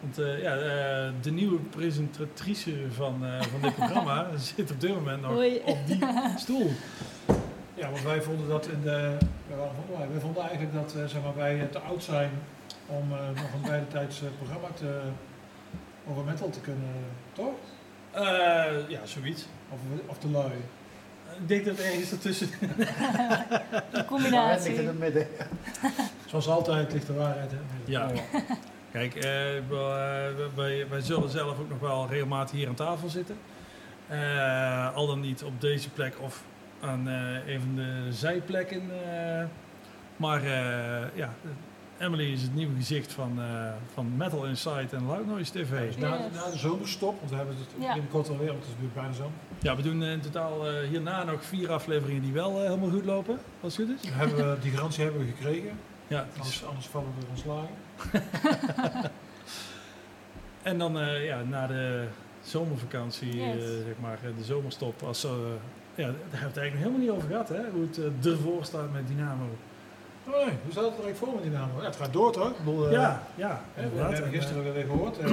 Want eh, ja, eh, de nieuwe presentatrice van, eh, van dit programma <laughs> zit op dit moment nog Hoi. op die <laughs> stoel. Ja, want wij vonden dat in de. Wij, vonden eigenlijk dat eh, zeg maar, wij te oud zijn om eh, nog een beide tijds eh, programma te, over metal te kunnen, toch? Eh, ja, zoiets. Of, of te lui. Ik denk dat ergens ertussen... <laughs> De combinatie. in het midden. <laughs> Zoals altijd ligt de waarheid. Hè? Ja. Kijk, eh, eh, wij, wij zullen zelf ook nog wel regelmatig hier aan tafel zitten. Eh, al dan niet op deze plek of aan eh, een van de zijplekken. eh. maar eh, ja, Emily is het nieuwe gezicht van, eh, van Metal Inside en Loud Noise TV. Dus na, Yes. na de zomerstop, want we hebben het Ja. binnenkort alweer, want het is weer bijna zo. Ja, we doen in totaal eh, hierna nog vier afleveringen die wel eh, helemaal goed lopen, als het goed is. Hebben we, die garantie hebben we gekregen, Ja, anders, anders vallen we er ontslagen. <laughs> En dan eh, ja, na de zomervakantie, Yes. eh, zeg maar, eh, de zomerstop. Als, eh, ja, daar hebben we het eigenlijk nog helemaal niet over gehad, hè? hoe het eh, ervoor staat met Dynamo. Oh nee, hoe staat het er eigenlijk voor met die naam? Ja, het gaat door toch? Ik bedoel, eh, ja, ja, hè, we, hebben En, gisteren weer gehoord, eh,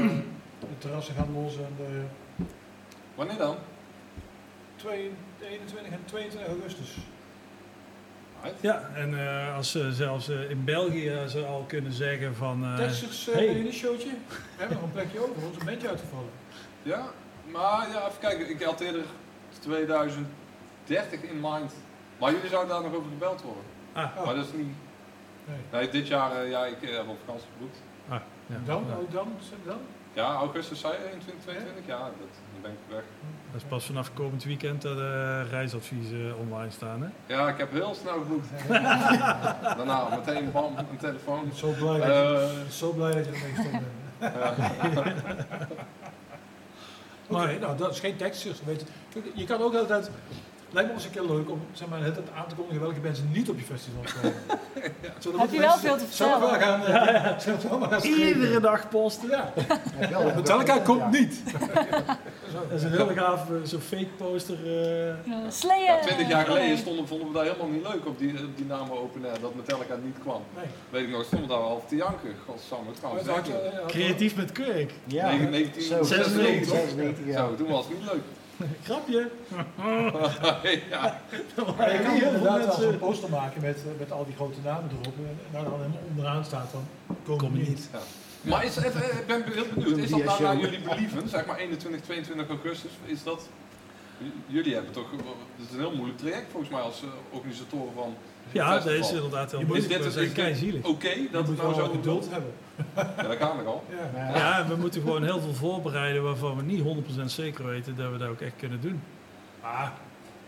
de terrassen gaan los en de Wanneer dan? 2 21 en 22 augustus. Right. eh, ja, en eh, als ze zelfs eh, in België ze al kunnen zeggen van... eh, Texas uh, hey. in een showtje. We hebben nog een plekje over, ons een bandje uitgevallen. Ja, maar ja, even kijken. Ik had eerder 2030 in mind. Maar jullie zouden daar nog over gebeld worden. ah, Maar dat is niet... Nee. Nee, dit jaar, eh, ja, ik eh, heb op vakantie geboekt. ah, ja. Dan, Ja. oh, dan, dan? Ja, augustus zei je, 21, 22? Ja, dat, dan ben ik weg. Dat is pas vanaf komend weekend dat de reisadviezen online staan, hè? Ja, ik heb heel snel geboekt. <laughs> Daarna meteen bam, een telefoon. Ik ben zo blij, dat, je, Eh, zo blij dat je ermee bent. <laughs> Oké, nou dat is geen tekstjes. Weet je. Je kan ook altijd. Lijkt me ons een keer leuk om zeg maar, het aan te kondigen welke mensen niet op je festival komen. <laughs> Zodat Heb je wel veel te zelf vertellen? gaan, eh, <laughs> zelf wel maar gaan schrijven. Iedere dag posten. Ja, Ja, Metallica komt niet. <laughs> Dat is een heel gaaf, eh, zo'n fake poster. eh. Ja, Slayer. ja, 20 jaar geleden stonden, vonden we dat helemaal niet leuk op die, op die namen Open Air, dat Metallica niet kwam. Nee. Weet ik nog, stonden we daar half te janken. Godsamme, het je- Creatief met Kurk. Ja, Nee, 19, zo, 96, 96, ja. Zo, toen was het niet leuk. <laughs> Grapje. ja. Maar je kan Heel veel inderdaad wel mensen- zo'n poster maken met, eh, met al die grote namen erop. En daar dan helemaal onderaan staat van, kom, Kom niet. niet. Ja. Maar is, even, eh, ik ben heel benieuwd, is dat nou naar jullie believen, zeg maar 21, 22 augustus, is dat, jullie hebben toch, eh, het is een heel moeilijk traject volgens mij als eh, organisatoren van Ja, dat is inderdaad heel Je moet- Is moeilijk. dit We het zijn is dit keizielig. oké dat het nou zo geduld hebben. Ja, dat kan ik al. Ja. Maar ja, Ja, we moeten gewoon heel veel voorbereiden waarvan we niet 100% zeker weten dat we dat ook echt kunnen doen. Ah,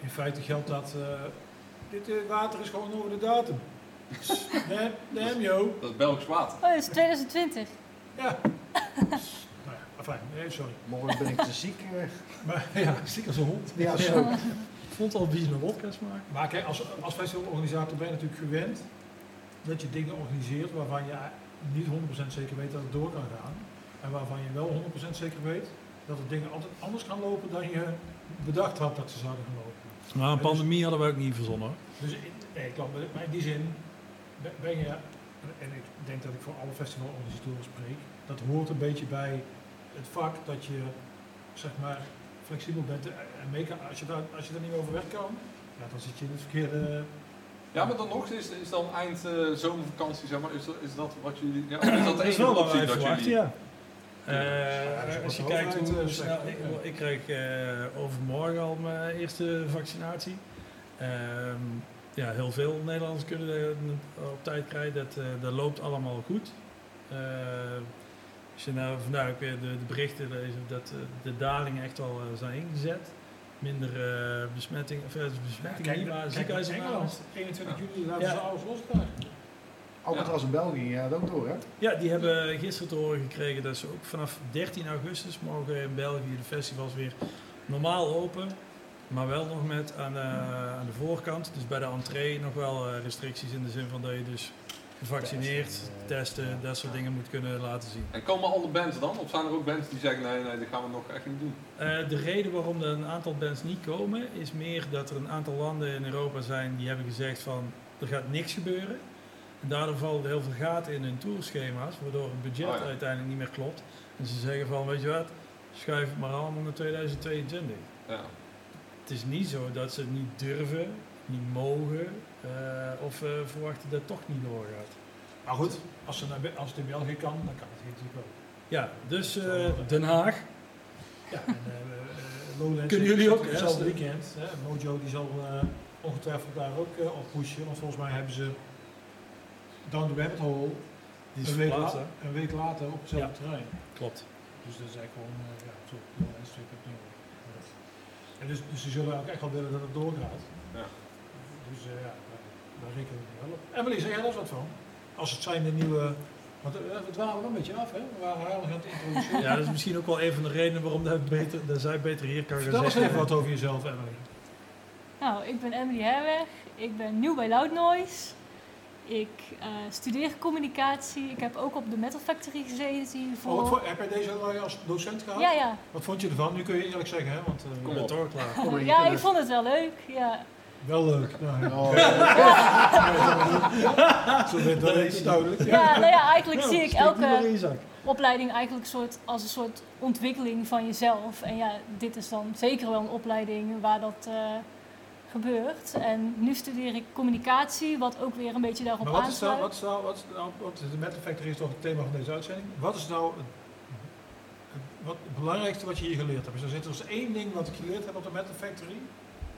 in feite geldt dat eh, dit eh, water is gewoon over de datum. <laughs> Damn, damn yo. Dat is Belgisch water. Oh, dat is 2020. Ja. nou nee, sorry. morgen ben ik te ziek. Maar ja, ziek als een hond. Ja, zo. Ik vond het al bies naar wodka smaak. Maar kijk, als, als festivalorganisator ben je natuurlijk gewend dat je dingen organiseert waarvan je niet 100% zeker weet dat het door kan gaan. En waarvan je wel 100% zeker weet dat de dingen altijd anders gaan lopen dan je bedacht had dat ze zouden gaan lopen. Maar een pandemie hadden we ook niet verzonnen. Dus in, nee, klopt. Maar in die zin ben- ben je, en ik denk dat ik voor alle festivalorganisatoren spreek, dat hoort een beetje bij het vak dat je zeg maar flexibel bent en mee kan. Als je, daar, als je daar niet over weg kan, ja, dan zit je in het verkeerde. Ja, maar dan nog, is, is dan eind eh, zomervakantie, zeg maar, is dat, is dat wat jullie, ja, is dat <clears throat> de Dat is enige wel wat optie wij dat verwachten, jullie... ja. Eh, als je kijkt hoe eh, snel... zegt, Ik, ja. ik kreeg eh, overmorgen al mijn eerste vaccinatie. Ehm, ja, heel veel Nederlanders kunnen op tijd krijgen. Dat, eh, dat loopt allemaal goed. Eh, als je nou vandaag ook weer de, de berichten leest dat de dalingen echt al zijn ingezet. Minder eh, besmetting, of, eh, besmetting niet, maar kijk naar ziekenhuisopnames. Engeland. 21 juli laten Ja. ze alles los daar. Alcatraz in België gaat ook door, hè? Ja, die hebben gisteren te horen gekregen dat ze ook vanaf 13 augustus mogen in België de festivals weer normaal open. Maar wel nog met aan de, aan de voorkant, dus bij de entree, nog wel eh, restricties in de zin van dat je dus gevaccineerd, testen, dat soort dingen moet kunnen laten zien. En komen alle bands dan? Of zijn er ook bands die zeggen nee, nee, dat gaan we nog echt niet doen? Eh, de reden waarom er een aantal bands niet komen, is meer dat er een aantal landen in Europa zijn die hebben gezegd van er gaat niks gebeuren. En daardoor vallen er heel veel gaten in hun tourschema's, waardoor het budget Oh ja. uiteindelijk niet meer klopt. En ze zeggen van, weet je wat, schuif het maar allemaal naar 2022. Ja. Het is niet zo dat ze het niet durven, niet mogen, of eh, verwachten dat het toch niet doorgaat. Maar goed, als, ze naar, als het in België kan, dan kan het hier natuurlijk ook. Ja, dus eh, Den Haag. Ja, en eh, eh, Lowlands Kunnen is jullie ook, hetzelfde weekend. Hè? Mojo die zal eh, ongetwijfeld daar ook eh, op pushen, want volgens mij hebben ze Down the Rabbit Hole Die is een, week verplaatst, la- hè? een week later op hetzelfde terrein. Klopt. Dus dat is eigenlijk gewoon, eh, ja, zo, Lowlands natuurlijk opnieuw. Ja. En dus, dus ze zullen ook echt wel willen dat het doorgaat. Ja. Dus eh, ja, daar, rekenen we wel op. Emily, zeg jij daar eens wat van? Als het zijn de nieuwe... Want eh, we dwalen een beetje af, hè? We waren heilig aan het introduceren. <laughs> Ja, dat is misschien ook wel een van de redenen waarom dat, beter, dat zij beter hier kan gaan Vertel eens even wat over jezelf, Emily. Nou, ik ben Emily Herweg. Ik ben nieuw bij Loud Noise. Ik eh, studeer communicatie. Ik heb ook op de Metal Factory gezeten Oh, voor... wat voor, heb jij deze al als docent gehad? ja, ja. Wat vond je ervan? Nu kun je eerlijk zeggen, hè? Want, eh, Kom op. klaar. Ja, ik vond het wel leuk. Ja. Wel leuk. Nou, ja. <laughs> Oh, Zo werd dat is duidelijk. ja, nou ja, eigenlijk Ja, zie ik elke opleiding eigenlijk soort, als een soort ontwikkeling van jezelf. En ja, dit is dan zeker wel een opleiding waar dat eh, gebeurt. En nu studeer ik communicatie, wat ook weer een beetje daarop Maar wat is nou, aansluit. wat is nou, wat is nou, wat is de Metal Factory is toch het thema van deze uitzending. Wat is nou het, het- wat, het belangrijkste wat je hier geleerd hebt? Dus er zit er eens één ding wat ik geleerd heb op de Metal Factory.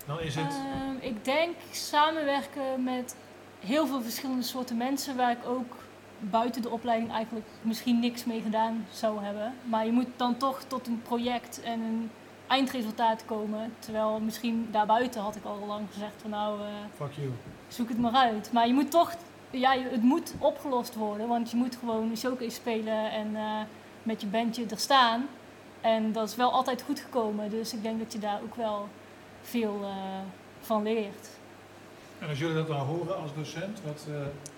Dan is het, Ehm, ik denk samenwerken met heel veel verschillende soorten mensen waar ik ook buiten de opleiding eigenlijk misschien niks mee gedaan zou hebben. Maar je moet dan toch tot een project en een eindresultaat komen. Terwijl misschien daarbuiten had ik al lang gezegd van nou, eh, fuck you. zoek het maar uit. Maar je moet toch, ja, het moet opgelost worden. Want je moet gewoon een showcase spelen en eh, met je bandje er staan. En dat is wel altijd goed gekomen. Dus ik denk dat je daar ook wel veel eh, van leert. En als jullie dat nou horen als docent, wat eh,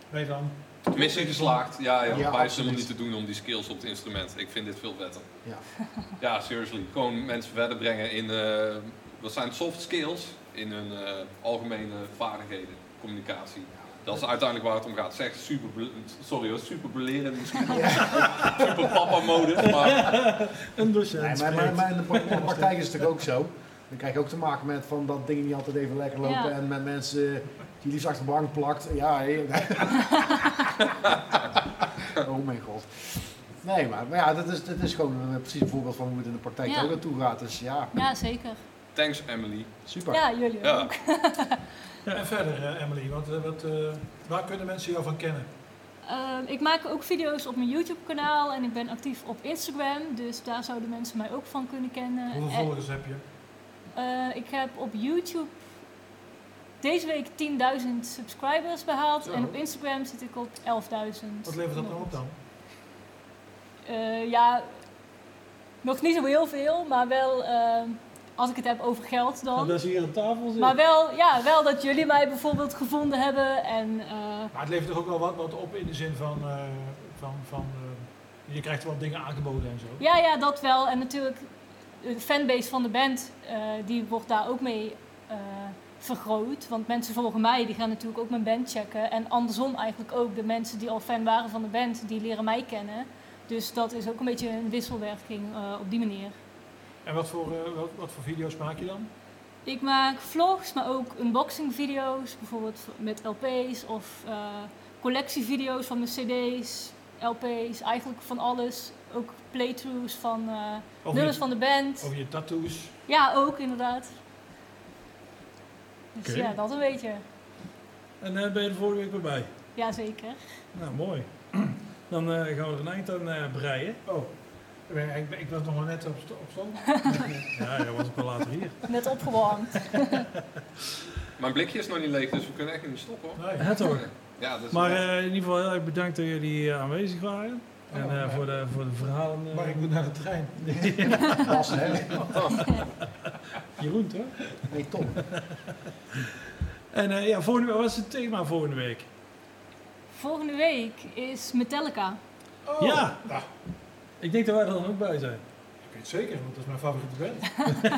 ben je dan? Missie geslaagd. Ja, Ja, is helemaal niet te doen om die skills op het instrument. Ik vind dit veel vetter. Ja. <laughs> Ja, seriously. Gewoon mensen verder brengen in, eh, wat zijn soft skills? In hun eh, algemene vaardigheden, communicatie. Dat is uiteindelijk waar het om gaat. Zeg super, sorry hoor, super belerend misschien. <laughs> super papa modus, maar Een docent. Nee, maar, maar, maar in, de, pra- in de praktijk is het natuurlijk ook zo. Dan krijg je ook te maken met van dat dingen niet altijd even lekker lopen Ja. en met mensen die liefst achter de bank plakt. Ja, <laughs> oh mijn god. Nee, maar, maar ja, dat is, dat is gewoon een, precies een voorbeeld van hoe het in de praktijk Ja. ook naartoe gaat. Dus ja, Ja, zeker. thanks Emily. super. Ja, jullie Ja. ook. <laughs> En verder, eh, Emily, wat, eh, wat, eh, waar kunnen mensen jou van kennen? Ehm, ik maak ook video's op mijn YouTube-kanaal en ik ben actief op Instagram. Dus daar zouden mensen mij ook van kunnen kennen. Hoeveel En- volgers heb je? Eh, ik heb op YouTube deze week 10.000 subscribers behaald. Zo. En op Instagram zit ik op 11.000. Wat levert dat dan op dan? Eh, ja, nog niet zo heel veel, maar wel ehm, als ik het heb over geld Nou, dan. dat is hier aan tafel zit. Maar wel, ja, wel dat jullie mij bijvoorbeeld gevonden hebben. En eh, Maar het levert toch ook wel wat, wat op in de zin van, eh, van, van eh, je krijgt wel dingen aangeboden en zo. ja, ja, dat wel. En natuurlijk, de fanbase van de band, eh, die wordt daar ook mee eh, vergroot. Want mensen volgen mij, die gaan natuurlijk ook mijn band checken. En andersom eigenlijk ook. De mensen die al fan waren van de band, die leren mij kennen. Dus dat is ook een beetje een wisselwerking eh, op die manier. En wat voor, wat, wat voor video's maak je dan? Ik maak vlogs, maar ook unboxing video's, bijvoorbeeld met LP's of collectievideo's van mijn CD's, LP's, eigenlijk van alles. Ook playthroughs van eh, Over nummers van de band. over je tattoos. Ja, ook inderdaad. Dus ja, dat een beetje. En eh, ben je er vorige week weer bij? Jazeker. Nou, mooi. <clears throat> Dan eh, gaan we er een eind aan eh, breien. Oh, Ik, ik was nog maar net op, op stand. <laughs> Ja, hij was ook wel later hier. <laughs> Net opgewarmd. <laughs> Mijn blikje is nog niet leeg, dus we kunnen echt niet stoppen hoor. Nee. Het hoor. Ja, dus Maar eh, in ieder geval heel erg bedankt dat jullie eh, aanwezig waren. En eh, ja. voor, de, voor de verhalen. eh, Maar ik moet naar de trein. <laughs> Pas, hè? <laughs> Jeroen, toch? Nee, Tom. En eh, ja, volgende, week- wat is het thema volgende week? Volgende week is Metallica. Oh, Ja. nou, Ik denk dat wij er dan ook bij zijn. ik weet het zeker, want dat is mijn favoriete band.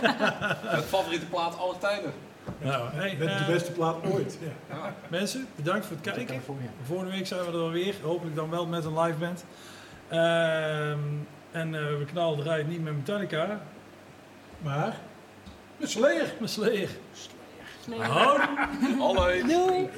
<laughs> het favoriete plaat aller tijden. Nou, hey, Met de beste plaat ooit. Ja. Ja. mensen, bedankt voor het kijken. Volgende week zijn we er dan weer. Hopelijk dan wel met een live band. Ehm, en eh, we knallen eruit niet met Metallica, Maar, met Slayer. maar Slayer. Slayer. Houdoe! <laughs> Hallo. Doei!